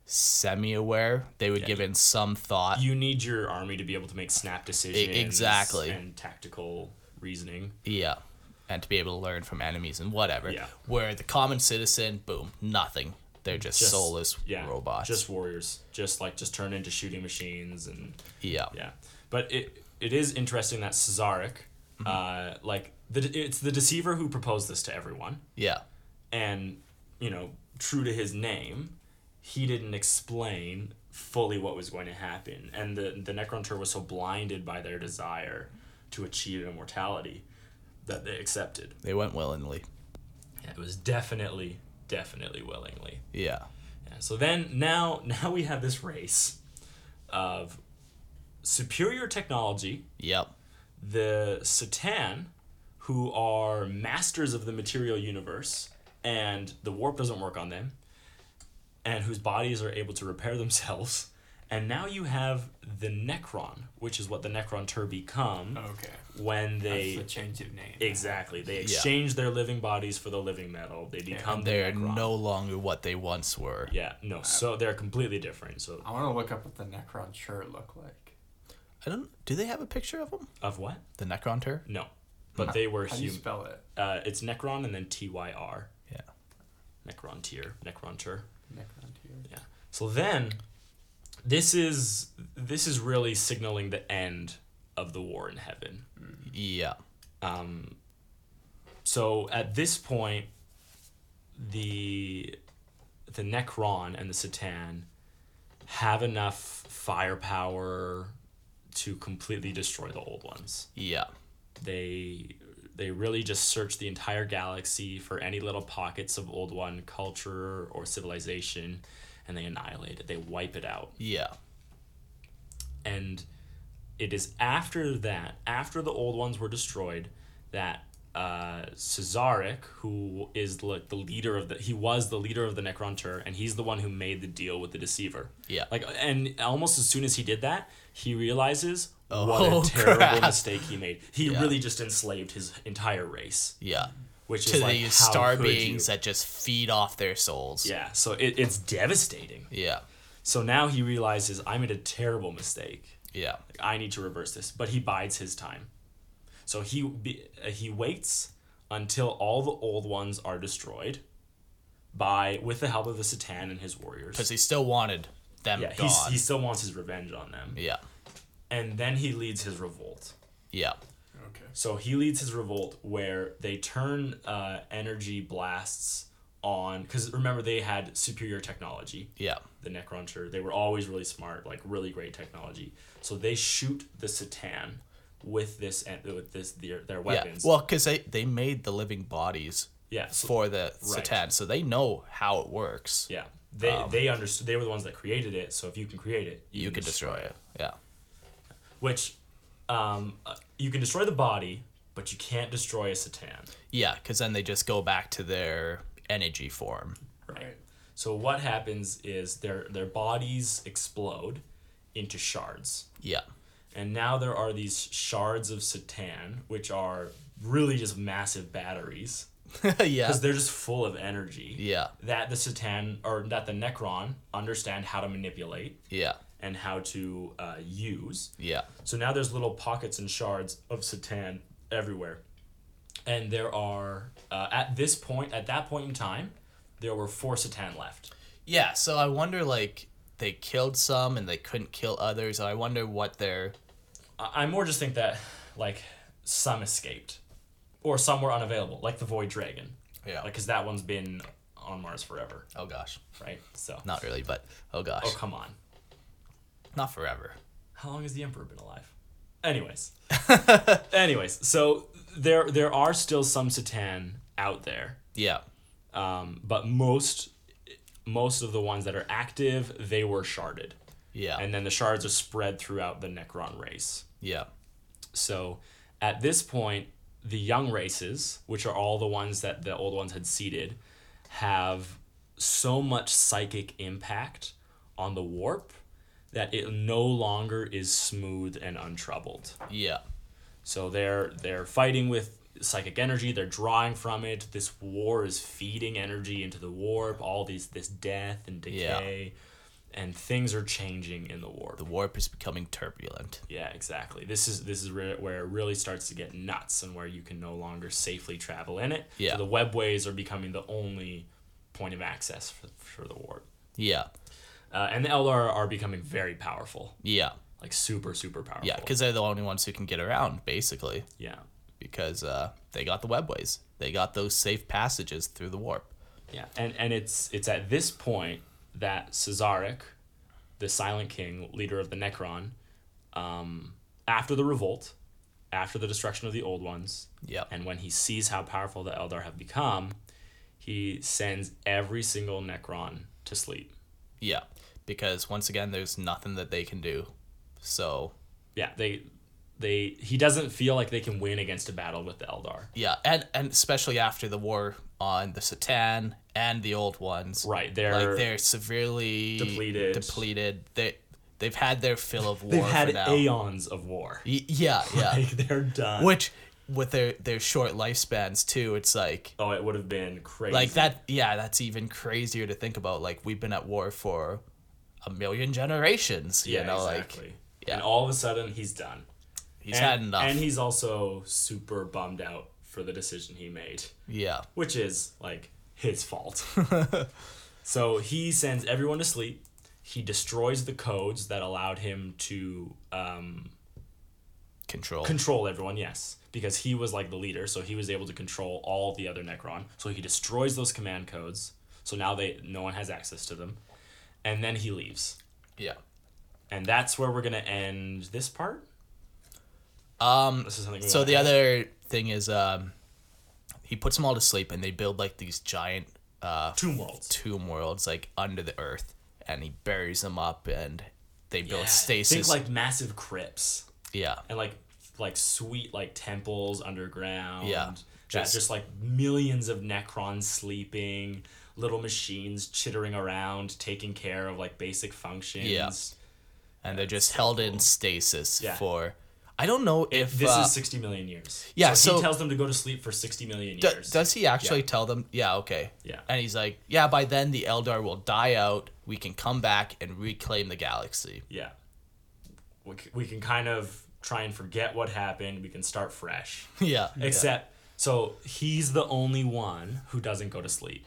semi aware. They were Yeah. given some thought. You need your army to be able to make snap decisions exactly. and tactical reasoning. yeah. And to be able to learn from enemies and whatever. Yeah. Where the common citizen, boom, nothing. They're just, Just- soulless Yeah, robots. Just warriors, just like just turn into shooting machines and yeah. yeah. But it it is interesting that Szarekh, Mm-hmm. uh, like the it's the deceiver who proposed this to everyone. Yeah. and you know true to his name he didn't explain fully what was going to happen and the the Necrontyr was so blinded by their desire to achieve immortality that they accepted They went willingly. it was definitely definitely willingly Yeah. yeah, so then now now we have this race of superior technology Yep. the C'tan, who are masters of the material universe, and the warp doesn't work on them, and whose bodies are able to repair themselves. And now you have the Necron, which is what the Necrontyr become Okay. when That's they the change of name. exactly they exchange their living bodies for the living metal. They become the They're Necron. no longer what they once were. yeah no so they're completely different. So I want to look up what the Necrontyr look like. I don't do they have a picture of them? of what? The Necron Tur? No, but they were How do you human. spell it? Uh, it's Necron and then T Y R. Yeah. Necron tier, Necron Tur. Necron tier. Yeah. So then, this is this is really signaling the end of the war in heaven. Yeah. Um, so at this point, the the Necron and the C'tan have enough firepower to completely destroy the old ones. Yeah. They they really just search the entire galaxy for any little pockets of old one culture or civilization and they annihilate it. They wipe it out. Yeah. And it is after that, after the old ones were destroyed, that uh, Szarekh, who is like the leader of the he was the leader of the Necrontyr, and he's the one who made the deal with the Deceiver. Yeah. Like, and almost as soon as he did that, he realizes Oh, what a terrible crap. mistake he made. He Yeah. really just enslaved his entire race, Yeah. which To is like these star beings you? that just feed off their souls. Yeah, so it, it's devastating. Yeah. So now he realizes I made a terrible mistake. Yeah. Like, I need to reverse this, but he bides his time. So he uh, he waits until all the old ones are destroyed by with the help of the C'tan and his warriors. Because he still wanted them Yeah, gone. he's, he still wants his revenge on them. yeah. And then he leads his revolt. Yeah. Okay. So he leads his revolt where they turn uh, energy blasts on because remember they had superior technology. Yeah. The Necrontyr, they were always really smart, like really great technology. So they shoot the C'tan with this and with this their, their weapons. Yeah. Well, because they, they made the living bodies yeah, so- for the C'tan, so they know how it works. yeah. They they understood. They were the ones that created it. So if you can create it, You, can destroy it. Yeah. Which, um, uh, you can destroy the body, but you can't destroy a C'tan. Yeah, because then they just go back to their energy form. Right. So what happens is their their bodies explode into shards. Yeah. And now there are these shards of C'tan, which are really just massive batteries yeah. because they're just full of energy. Yeah. That the C'tan or that the Necron understand how to manipulate Yeah. and how to uh, use. Yeah. So now there's little pockets and shards of C'tan everywhere. And there are, uh, at this point, at that point in time, there were four C'tan left. Yeah. So I wonder, like, they killed some and they couldn't kill others. I wonder what their. I I more just think that, like, some escaped. Or some were unavailable, like the Void Dragon. Yeah. Like, because that one's been on Mars forever, oh gosh. right? So. Not really, but oh gosh. Oh, come on. Not forever. How long has the Emperor been alive? Anyways. Anyways, so there there are still some C'tan out there. Yeah. um, but most most of the ones that are active they were sharded Yeah. and then the shards are spread throughout the necron race yeah. so at this point the young races which are all the ones that the old ones had seeded have so much psychic impact on the warp that it no longer is smooth and untroubled Yeah. so they're they're fighting with psychic energy. They're drawing from it. This war is feeding energy into the warp. All these this death and decay, and things are changing in the warp. The warp is becoming turbulent. yeah, exactly. This is this is re- where it really starts to get nuts, and where you can no longer safely travel in it. Yeah. So the webways are becoming the only point of access for, for the warp. Yeah. Uh, and the Eldar are becoming very powerful, Yeah. like super super powerful. Yeah. Because they're the only ones who can get around, basically. yeah. Because uh, they got the webways. They got those safe passages through the warp. Yeah, and and it's it's at this point that Szarekh, the Silent King, leader of the Necron, um, after the revolt, after the destruction of the Old Ones, Yeah. and when he sees how powerful the Eldar have become, he sends every single Necron to sleep. Yeah. Because once again, there's nothing that they can do. So Yeah, they they he doesn't feel like they can win against a battle with the Eldar. yeah, and and especially after the war on the C'tan and the old ones, Right, they're, like they're severely Depleted. Depleted. They they've had their fill of war. they've for had now. aeons of war. Y- yeah, yeah. Like they're done. Which with their their short lifespans too, it's like oh, it would have been crazy. like that. Yeah, that's even crazier to think about. Like we've been at war for a million generations. You Yeah, know, exactly. like yeah. And all of a sudden, he's done. he's and, had enough. And he's also super bummed out for the decision he made, yeah, which is like his fault. so he sends everyone to sleep. He destroys the codes that allowed him to um, control. control everyone. Yes, because he was like the leader, so he was able to control all the other Necron. So he destroys those command codes. So now they no one has access to them, and then he leaves. yeah. And that's where we're gonna end this part. Um. This is something. We So the other thing is, um, he puts them all to sleep, and they build like these giant uh tomb worlds. tomb worlds like under the earth, and he buries them up, and they build Yeah, stasis. Think like massive crypts yeah, and like like sweet like temples underground. Yeah. Just, Just- like millions of Necrons sleeping, little machines chittering around, taking care of like basic functions. Yeah. and they're just so held in stasis Yeah. for. I don't know if This uh, is 60 million years. yeah, So, he tells them to go to sleep for 60 million D- years. does he actually tell them? Yeah, okay. Yeah. And he's like, yeah, by then the Eldar will die out. We can come back and reclaim the galaxy. yeah. We, c- we can kind of try and forget what happened. We can start fresh. yeah. Except, so he's the only one who doesn't go to sleep.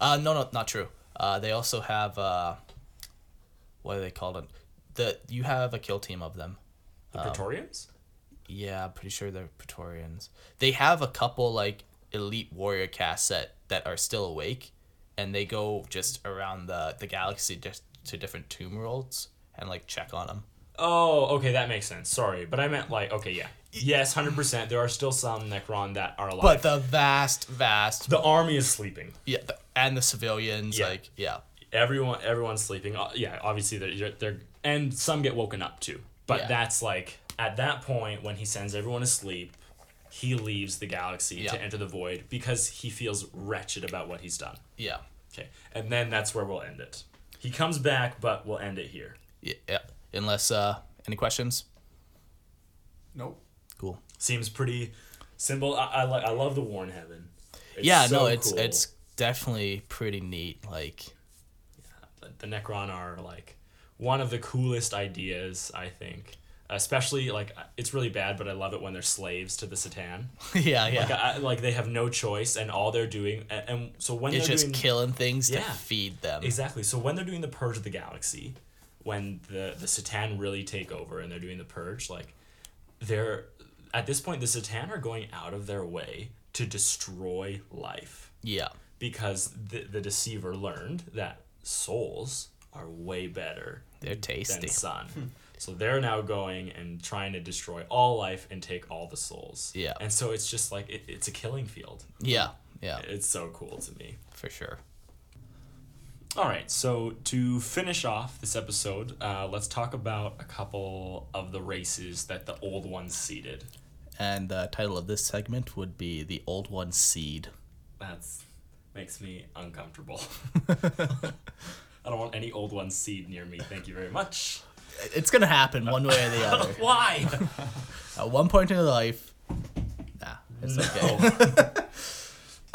Uh, no, no, not true. Uh, they also have uh, what do they call it? The you have a kill team of them. The Um, Praetorians? Yeah, pretty sure they're Praetorians. They have a couple like elite warrior casts that, that are still awake, and they go just around the the galaxy just to different tomb worlds and like check on them. Oh, okay, that makes sense. Sorry, but I meant like, okay, yeah. Yes, 100%. There are still some Necron that are alive. But the vast, vast, the army is sleeping. yeah, the, and the civilians, Yeah. like yeah, everyone everyone's sleeping Uh, yeah obviously they're, they're and some get woken up too but Yeah. that's like at that point when he sends everyone to sleep he leaves the galaxy Yeah. to enter the void because he feels wretched about what he's done yeah, okay and then that's where we'll end it he comes back but we'll end it here yeah. yeah. Unless uh, any questions? Nope. Cool. seems pretty simple i i, like I love the warn heaven It's yeah, so no, it's cool. it's definitely pretty neat. Like Yeah, the Necron are like one of the coolest ideas, I think. Especially like it's really bad, but I love it when they're slaves to the C'tan. yeah, yeah. Like, I, like they have no choice, and all they're doing, and, and so when it's they're just doing killing things Yeah. to feed them. exactly, so when they're doing the purge of the galaxy, when the the C'tan really take over and they're doing the purge, like they're at this point the C'tan are going out of their way to destroy life Yeah. because the the deceiver learned that souls are way better They're tasty. than sun. so they're now going and trying to destroy all life and take all the souls. Yeah. And so it's just like it, it's a killing field. Yeah. Yeah. It's so cool to me. For sure. All right, so to finish off this episode, uh, let's talk about a couple of the races that the old ones seeded. And the title of this segment would be The Old One Seed. That's makes me uncomfortable. I don't want any old one seed near me. Thank you very much. It's gonna happen one way or the other. Why? At one point in your life, nah, it's okay.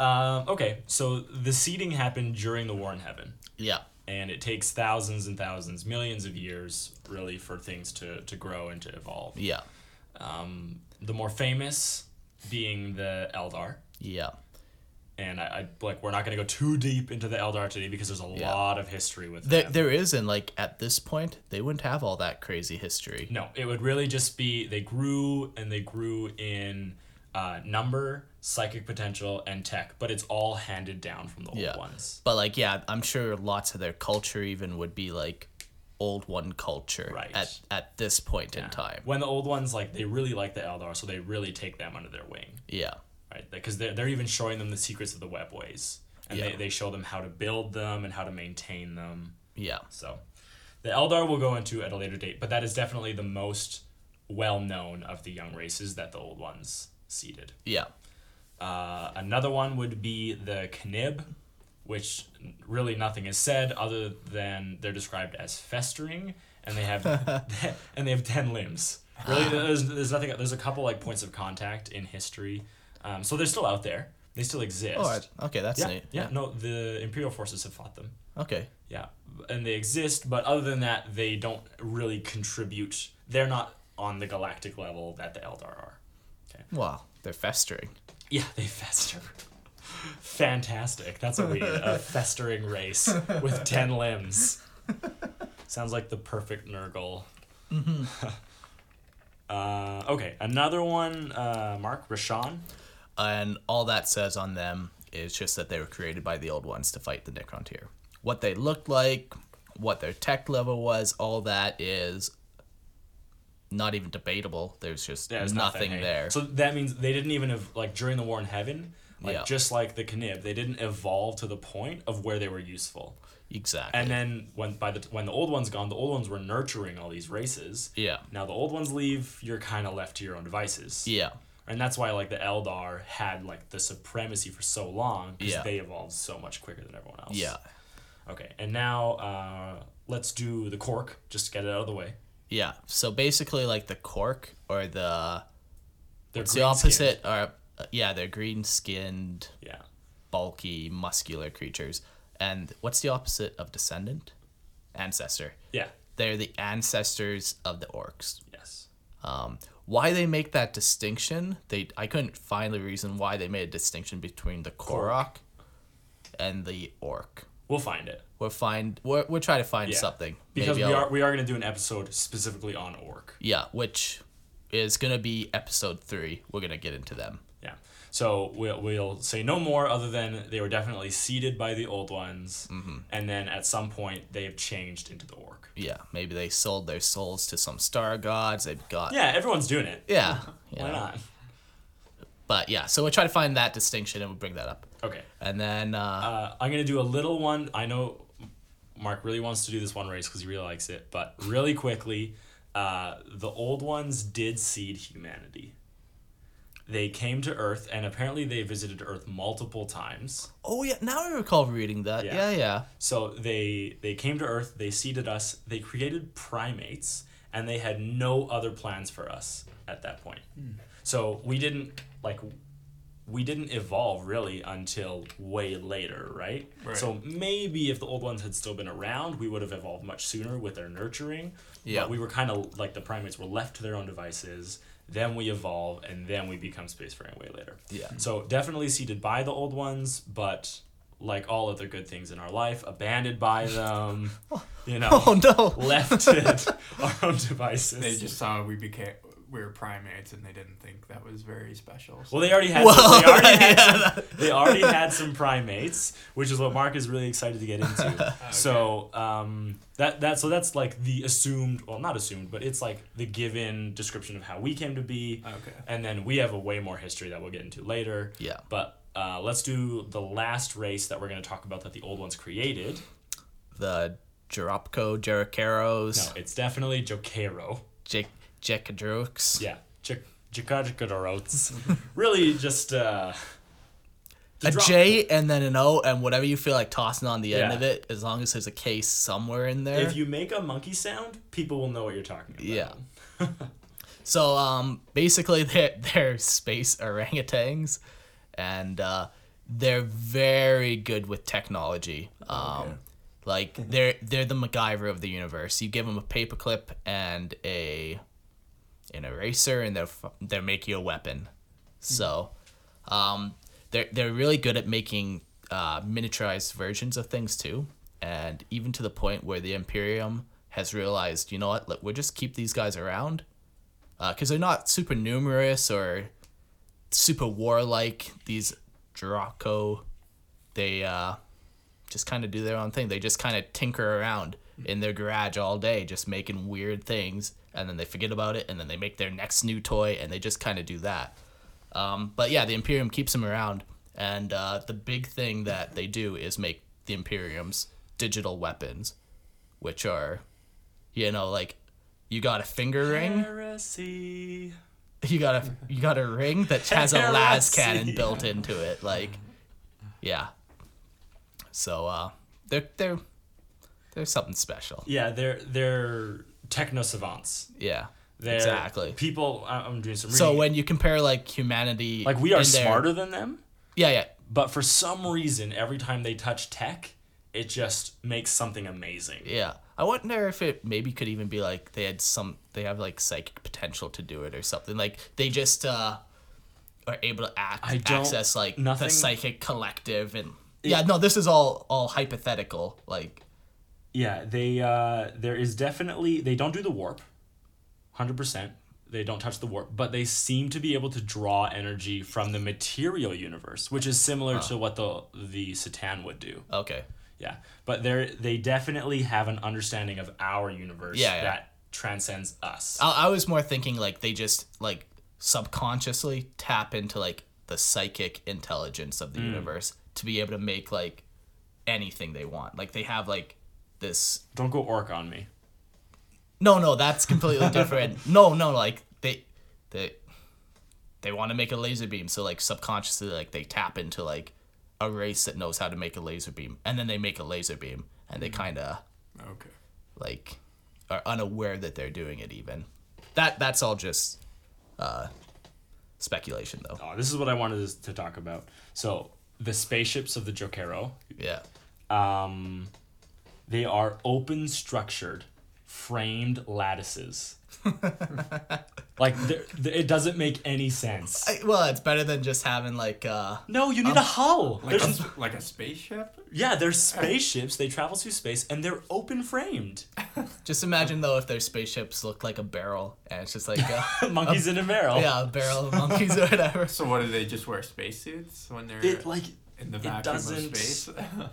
um, okay, so the seeding happened during the War in Heaven, Yeah. and it takes thousands and thousands, millions of years, really, for things to, to grow and to evolve. Yeah. Um, the more famous being the Eldar, Yeah. And I, I like we're not going to go too deep into the Eldar today because there's a Yeah. lot of history with There, them. there is, and like at this point, they wouldn't have all that crazy history. No, it would really just be they grew and they grew in uh, number, psychic potential, and tech, but it's all handed down from the old Yeah. ones. But like, yeah, I'm sure lots of their culture even would be like old one culture Right. at at this point in time. When the old ones like they really like the Eldar, so they really take them under their wing, Yeah. Right? Because they're, they're even showing them the secrets of the webways, and Yeah. they, they show them how to build them and how to maintain them. Yeah. So, the Eldar we'll go into at a later date, but that is definitely the most well known of the young races that the old ones seeded. Yeah. Uh, another one would be the K'nib, which really nothing is said other than they're described as festering, and they have and they have ten limbs. Really, there's, there's nothing. There's a couple like points of contact in history, um, so they're still out there. They still exist. All right. Okay, that's Yeah, neat. yeah, No, the Imperial forces have fought them. Okay. Yeah, and they exist, but other than that, they don't really contribute. They're not on the galactic level that the Eldar are. Okay. Well, they're festering. Yeah, they fester. Fantastic. That's what we need. A festering race with 10 limbs. Sounds like the perfect Nurgle. uh, okay, another one, uh, Mark, Rashan. And all that says on them is just that they were created by the old ones to fight the Necrontyr. What they looked like, what their tech level was, all that is not even debatable. There's just There's nothing, hey. there. So that means they didn't even, have, like, during the War in Heaven, like, Yeah. just like the K'nib, they didn't evolve to the point of where they were useful. exactly. And then when by the when the old ones gone, the old ones were nurturing all these races. yeah. Now the old ones leave, you're kind of left to your own devices. Yeah. And that's why like the Eldar had like the supremacy for so long because Yeah. they evolved so much quicker than everyone else. Yeah. Okay, and now uh, let's do the Krork. Just to get it out of the way. Yeah. So basically, like the Krork or the They're it's the opposite. Are uh, yeah, they're green skinned, Yeah. bulky, muscular creatures. And what's the opposite of descendant? Ancestor. Yeah. They're the ancestors of the orcs. Yes. Um, why they make that distinction? They I couldn't find the reason why they made a distinction between the Krork and the orc. We'll find it We'll find we're we're trying to find Yeah. something because we I'll- are we are gonna do an episode specifically on orc. yeah, which is gonna be episode three. We're gonna get into them. Yeah. So we'll, we'll say no more other than they were definitely seeded by the old ones, Mm-hmm. and then at some point they have changed into the orc. Yeah, maybe they sold their souls to some star gods. They've got Yeah, everyone's doing it. yeah, Why know. not? But yeah, so we'll try to find that distinction and we'll bring that up. Okay. And then uh, Uh, I'm gonna do a little one. I know Mark really wants to do this one race because he really likes it, but really quickly, uh, the old ones did seed humanity. They came to Earth, and apparently they visited Earth multiple times. oh yeah, now I recall reading that. Yeah. Yeah, yeah. So they they came to Earth, they seeded us, they created primates, and they had no other plans for us at that point. Hmm. So we didn't like we didn't evolve really until way later, right? Right. So maybe if the old ones had still been around, we would have evolved much sooner with their nurturing. Yeah. But we were kind of like the primates were left to their own devices. Then we evolve, and then we become spacefaring way later. Yeah. So definitely seeded by the old ones, but like all other good things in our life, abandoned by them. you know, Oh no. left to our own devices. They just saw we became we were primates and they didn't think that was very special. So well, they already had. Well, some, they, already had yeah, some, they already had some primates, which is what Mark is really excited to get into. So um, that that so that's like the assumed, well, not assumed, but it's like the given description of how we came to be. Okay. And then we have a way more history that we'll get into later. Yeah. But uh, let's do the last race that we're going to talk about that the old ones created. The Jeropko, Jericaros, No, it's definitely Jokaero. Jek Jekadrooks. Yeah, Jokaero. really, just uh, A drop- and then an O and whatever you feel like tossing on the end Yeah. of it, as long as there's a case somewhere in there. If you make a monkey sound, people will know what you're talking about. Yeah. So um, basically, they're they're space orangutans, and uh, they're very good with technology. Um, like they're they're the MacGyver of the universe. You give them a paperclip and a an eraser, and they're they're make you a weapon. So, um, they're they're really good at making uh, miniaturized versions of things too, and even to the point where the Imperium has realized, you know what, let, we'll just keep these guys around, because they're not super numerous or super warlike. These Draco, they uh, just kind of do their own thing. They just kind of tinker around in their garage all day, just making weird things, and then they forget about it, and then they make their next new toy, and they just kind of do that. Um, but yeah, the Imperium keeps them around, and uh, the big thing that they do is make the Imperium's digital weapons, which are, you know, like you got a finger ring, Heresy. you got a you got a ring that has a las cannon built into it, like, yeah. So uh, they're they're they're something special. Yeah, they're they're techno savants. Yeah, They're exactly. People, I'm doing some. So when you compare like humanity, like we are their- smarter than them, Yeah, yeah, but for some reason, every time they touch tech, it just makes something amazing. Yeah. I wonder if it maybe could even be like they had some they have like psychic potential to do it or something. Like they just uh are able to act access like nothing- the psychic collective and Yeah, no, this is all all hypothetical. Like Yeah, they uh there is definitely they don't do the warp. 100%. They don't touch the warp, but they seem to be able to draw energy from the material universe, which is similar to what the the C'tan would do. okay. Yeah. But they they definitely have an understanding of our universe Yeah, yeah. that transcends us. I, I was more thinking like they just like subconsciously tap into like the psychic intelligence of the universe to be able to make like anything they want. Like they have like this Don't go orc on me. No, no, that's completely different. no, no, like they, they, they want to make a laser beam, so like subconsciously like they tap into like a race that knows how to make a laser beam, and then they make a laser beam, and they kind of Okay. like are unaware that they're doing it even. That that's all just uh, speculation though. Oh, this is what I wanted to, to talk about. So the spaceships of the Jokaero, Yeah. um, they are open structured, framed lattices. like they're- th- it doesn't make any sense. I, well, it's better than just having like uh No, you need a hull. Like a, There's- sp- like a spaceship? yeah, they're spaceships. They travel through space and they're open framed. just imagine though if their spaceships look like a barrel and it's just like uh, Monkeys in a barrel. yeah, a barrel of monkeys or whatever. So what do they just wear spacesuits when they're It like in the it vacuum doesn't- of space?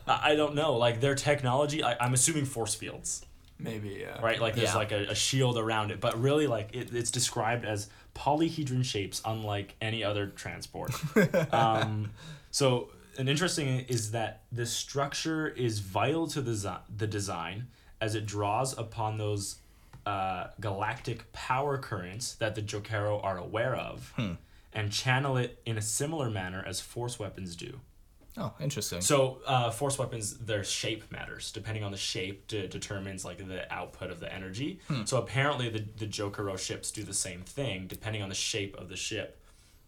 I I don't know. Like their technology, I, I'm assuming force fields. Maybe yeah. right? Like there's Yeah. like a, a shield around it, but really like it, it's described as polyhedron shapes, unlike any other transport. um, so an interesting is that the structure is vital to the desi- the design as it draws upon those uh, galactic power currents that the Jokaero are aware of. And channel it in a similar manner as force weapons do. Oh, interesting. So, uh, force weapons, their shape matters. Depending on the shape, de- determines like the output of the energy. So apparently, the the Jokaero ships do the same thing. Depending on the shape of the ship,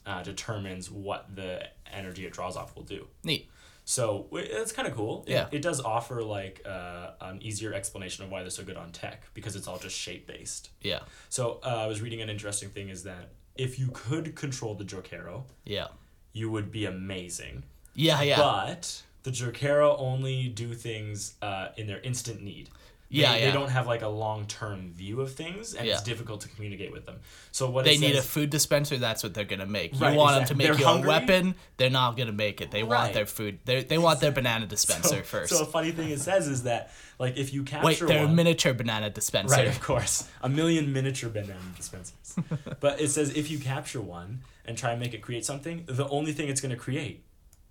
uh, determines what the energy it draws off will do. Neat. So it's kind of cool. It, Yeah. It does offer like uh, an easier explanation of why they're so good on tech because it's all just shape based. Yeah. So uh, I was reading an interesting thing is that if you could control the Jokaero, Yeah. you would be amazing. Yeah, yeah. But the Jokaero only do things uh, in their instant need. They, Yeah, They don't have like a long term view of things, and it's difficult to communicate with them. So what they it need a food dispenser. That's what they're gonna make. You Right, want exactly. them to make They're you a weapon. They're not gonna make it. They want their food. They they want their banana dispenser so, first. So a funny thing it says is that like if you capture one. Wait, they're a miniature banana dispenser. right, of course, a million miniature banana dispensers. but it says if you capture one and try and make it create something, the only thing it's going to create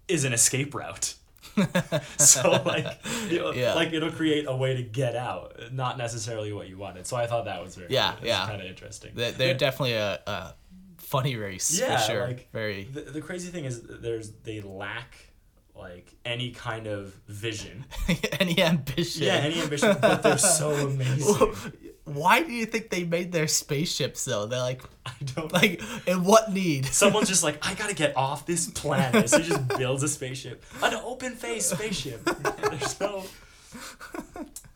is an escape route. so like, you Yeah. like it'll create a way to get out, not necessarily what you wanted. So I thought that was very Yeah, yeah. kind of interesting. They- They're definitely a, a funny race Yeah, for sure. like- Very. the, the crazy thing is there's they lack like any kind of vision. any ambition. Yeah, any ambition, but they're so amazing. Why do you think they made their spaceships though? They're like, I don't like, in what need? Someone's just like, I gotta get off this planet. So he just builds a spaceship. An open face spaceship. There's no.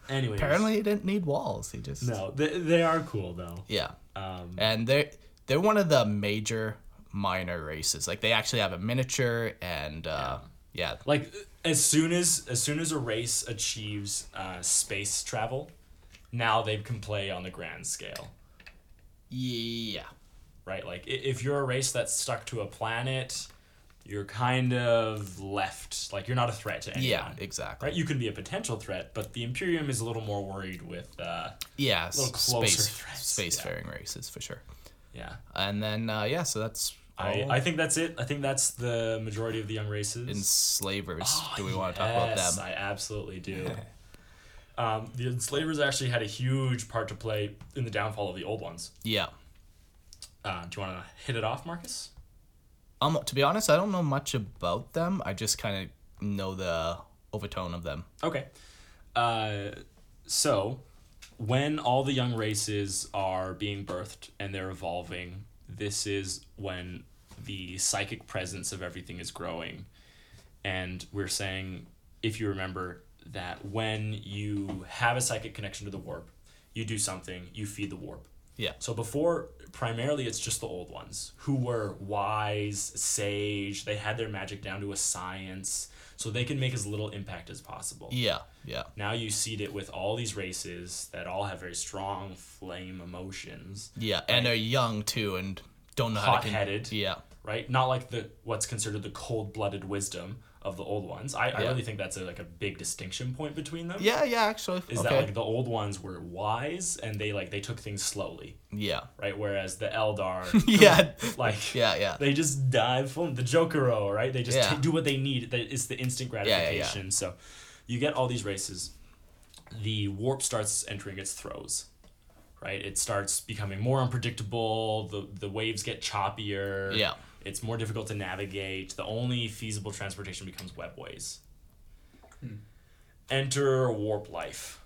Anyway. Apparently, he didn't need walls. He just No, they, they are cool though. yeah. Um, and they're they're one of the major minor races. Like they actually have a miniature and uh, yeah. like as soon as as soon as a race achieves uh, space travel, now they can play on the grand scale. yeah, Right? Like if you're a race that's stuck to a planet, you're kind of left. Like you're not a threat to anyone. yeah, exactly. Right? You can be a potential threat, but the Imperium is a little more worried with uh, Yeah, little closer space threats, spacefaring races for sure. yeah. And then uh, yeah, so that's I, all I think that's it. I think that's the majority of the young races. enslavers. Oh, do we want to talk about them? yes, them? I absolutely do. um, the enslavers actually had a huge part to play in the downfall of the old ones. Yeah. Uh, do you want to hit it off, Marcus? Um, to be honest, I don't know much about them. I just kind of know the overtone of them. Okay. Uh, so, when all the young races are being birthed and they're evolving, this is when the psychic presence of everything is growing. And we're saying, if you remember, that when you have a psychic connection to the warp, you do something, you feed the warp. Yeah. So before, primarily, it's just the old ones who were wise, sage. They had their magic down to a science, so they can make as little impact as possible. Yeah. Yeah. Now you seed it with all these races that all have very strong flame emotions, Yeah, and are young too, and don't know how to. con- Hot-headed. Yeah. right? Not like the what's considered the cold-blooded wisdom of the old ones. I, I really think that's a, like a big distinction point between them. Yeah. Yeah. Actually. Is okay. that like the old ones were wise and they like they took things slowly, yeah. right? Whereas the Eldar, Yeah. like Yeah. Yeah. they just dive full the Jokaero, right? They just Yeah. ta- do what they need. That it's the instant yeah, yeah. gratification. So you get all these races. The warp starts entering its throes, right? It starts becoming more unpredictable. The the waves get choppier. Yeah. It's more difficult to navigate. The only feasible transportation becomes webways. Enter warp life.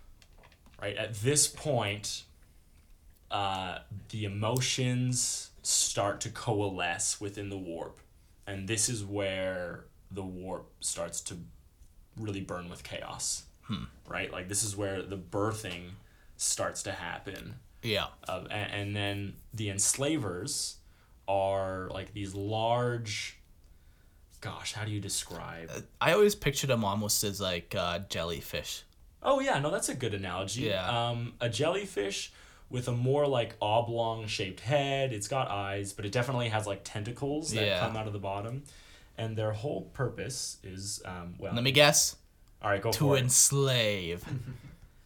Right? At this point, uh, the emotions start to coalesce within the warp. And this is where the warp starts to really burn with chaos. Right? Like, this is where the birthing starts to happen Yeah. uh, and, and then the enslavers are like these large gosh how do you describe I always pictured them almost as like uh, jellyfish. oh yeah no that's a good analogy Yeah. um, a jellyfish with a more like oblong shaped head it's got eyes but it definitely has like tentacles that Yeah. come out of the bottom and their whole purpose is um, well Let me guess. all right go To for it enslave.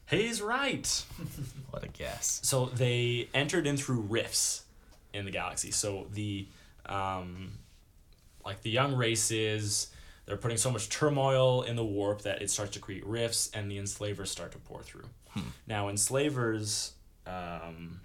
he's right what a guess. so they entered in through rifts in the galaxy so the um like the young races they're putting so much turmoil in the warp that it starts to create rifts and the enslavers start to pour through now enslavers um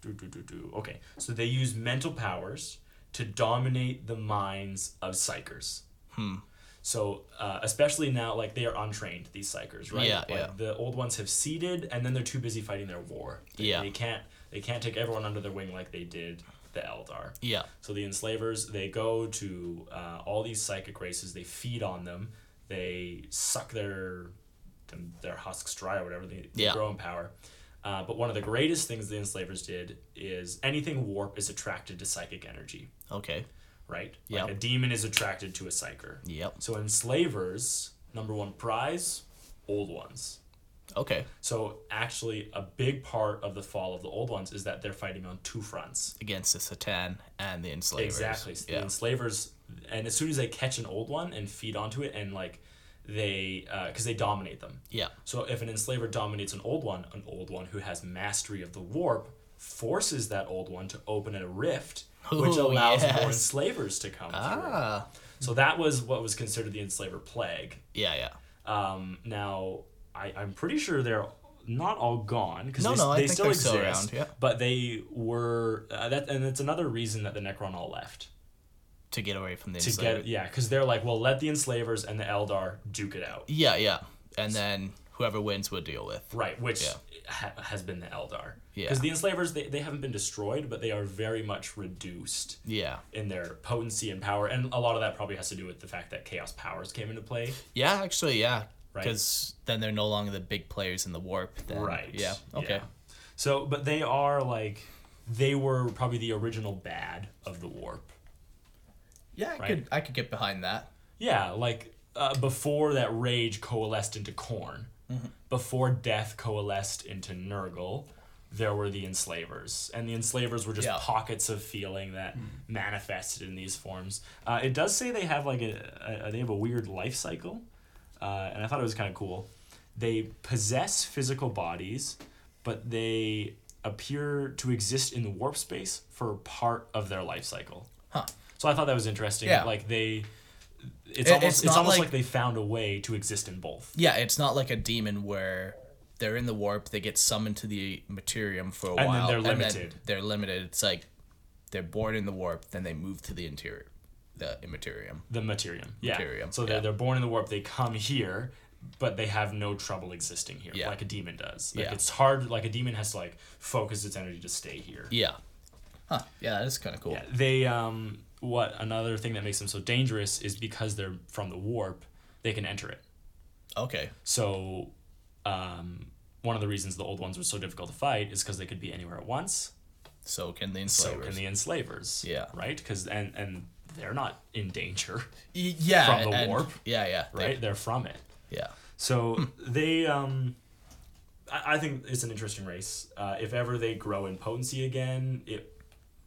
do, do, do, do. okay so they use mental powers to dominate the minds of psykers Hmm. so uh, especially now, like they are untrained, these psykers, right? Yeah, like, yeah. The old ones have seeded, and then they're too busy fighting their war. They, Yeah. They can't. They can't take everyone under their wing like they did the Eldar. Yeah. So the enslavers, they go to uh, all these psychic races. They feed on them. They suck their them, their husks dry or whatever. They, they Yeah. grow in power. Uh, but one of the greatest things the enslavers did is anything warp is attracted to psychic energy, Okay. right? Yeah. Like a demon is attracted to a psyker. Yep. So enslavers, number one prize, old ones. Okay. So actually, a big part of the fall of the old ones is that they're fighting on two fronts. Against the C'tan and the enslavers. Exactly. So the Yeah. enslavers, and as soon as they catch an old one and feed onto it, and like they, because they dominate them. Yeah. So if an enslaver dominates an old one, an old one who has mastery of the warp forces that old one to open a rift, which Ooh, allows more enslavers to come through. Ah. So that was what was considered the enslaver plague. Yeah. Yeah. Um, now, I, I'm pretty sure they're not all gone because No, they, no, they still exist. still around, yeah. But they were uh, that, and it's another reason that the Necron all left To get away from the to enslavers. get yeah, because they're like, well, let the enslavers and the Eldar duke it out, Yeah. Yeah. And then whoever wins we'll deal with. right? Which Yeah. ha- has been the Eldar. Yeah. Because the enslavers they, they haven't been destroyed, but they are very much reduced Yeah. in their potency and power, and a lot of that probably has to do with the fact that Chaos powers came into play. Yeah. Actually, yeah. Right. Because then they're no longer the big players in the warp. Then. Right. Yeah. Okay. So, but they are like, they were probably the original bad of the warp. Yeah. I Right. could. I could get behind that. Yeah, like uh, before that rage coalesced into Khorne, before death coalesced into Nurgle, there were the enslavers, and the enslavers were just Yeah. pockets of feeling that manifested in these forms. Uh, it does say they have like a, a they have a weird life cycle, uh, and I thought it was kind of cool. They possess physical bodies, but they appear to exist in the warp space for part of their life cycle. Huh. So I thought that was interesting. Yeah. Like they, it's It- almost it's it's, almost like- like, they found a way to exist in both. Yeah. It's not like a demon where. They're in the warp. They get summoned to the materium for a while. And then they're and then limited. they're limited. It's like they're born in the warp, then they move to the interior, the immaterium. The materium. Yeah. Materium, So they're, yeah. they're born in the warp. They come here, but they have no trouble existing here, Yeah. like a demon does. Like Yeah. it's hard. Like a demon has to like focus its energy to stay here. Yeah. Huh. Yeah, that is kind of cool. Yeah, they um what another thing that makes them so dangerous is because they're from the warp, they can enter it. Okay. So um one of the reasons the old ones were so difficult to fight is because they could be anywhere at once. So can the enslavers. So can the enslavers. Yeah. Right? Because and and they're not in danger, yeah. from the and- warp, Yeah, yeah. they- right? They're from it. yeah. So they um I, I think it's an interesting race. Uh, if ever they grow in potency again, it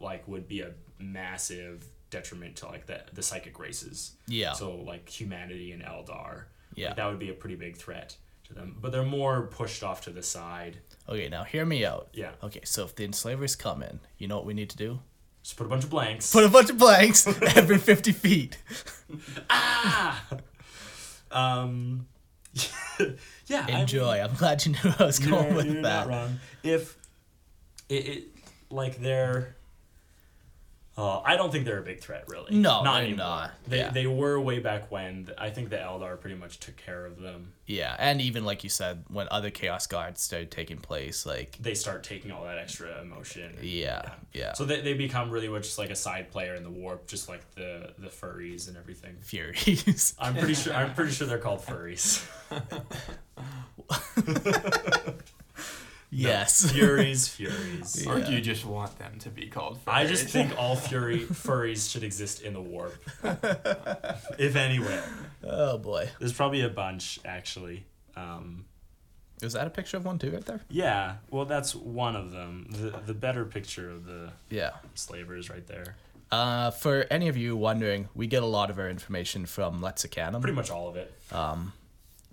like would be a massive detriment to like the the psychic races. Yeah. So like humanity and Eldar. Yeah. Like, that would be a pretty big threat to them. But they're more pushed off to the side. Okay, now hear me out. Yeah. Okay, so if the enslavers come in, you know what we need to do? Just put a bunch of blanks. Put a bunch of blanks every 50 feet. um yeah. Enjoy. I'm glad you knew I was going with you're that. not wrong. If it, it like they're, uh, I don't think they're a big threat really. No, not anymore. not. They Yeah. they were way back when. I think the Eldar pretty much took care of them. Yeah, and even like you said, when other Chaos Gods started taking place, like They start taking all that extra emotion. yeah, yeah, So they, they become really much just like a side player in the warp, just like the the furries and everything. Furies. I'm pretty sure I'm pretty sure they're called furries. yes. Furies, furies. Or do you just want them to be called? Furies? I just think all fury furries should exist in the warp, if anywhere. Oh boy, There's probably a bunch actually. Um, is that a picture of one too, right there? yeah, well, that's one of them. The the better picture of the Yeah. slavers right there. Uh, for any of you wondering, we get a lot of our information from Lexicanum. Pretty much all of it.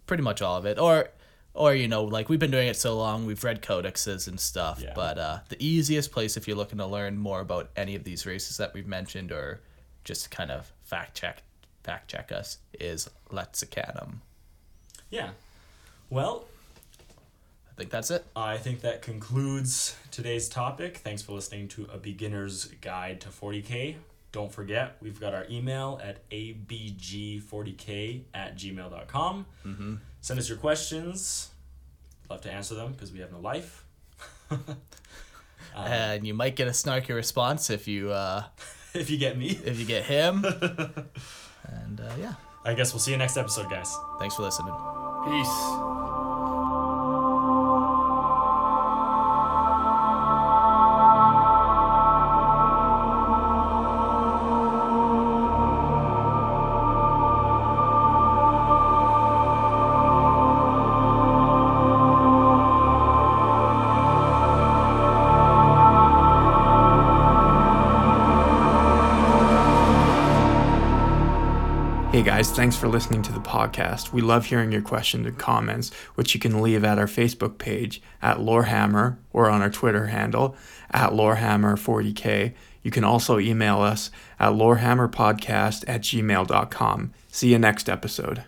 pretty much all of it or or you know like we've been doing it so long we've read codexes and stuff Yeah. but uh, the easiest place if you're looking to learn more about any of these races that we've mentioned or just kind of fact check fact check us is lexicanum Yeah. Well, i think that's it I think that concludes today's topic. Thanks for listening to A Beginner's Guide to 40K. Don't forget, we've got our email at abg40k at gmail.com. Mm-hmm. Send us your questions. Love to answer them because we have no life. and you might get a snarky response if you uh if you get me. if you get him and uh, yeah I guess we'll see you next episode, guys. thanks for listening Peace. Thanks for listening to the podcast. We love hearing your questions and comments, which you can leave at our Facebook page at Lorehammer or on our Twitter handle at Lorehammer40k. You can also email us at lorehammerpodcast at gmail.com. See you next episode.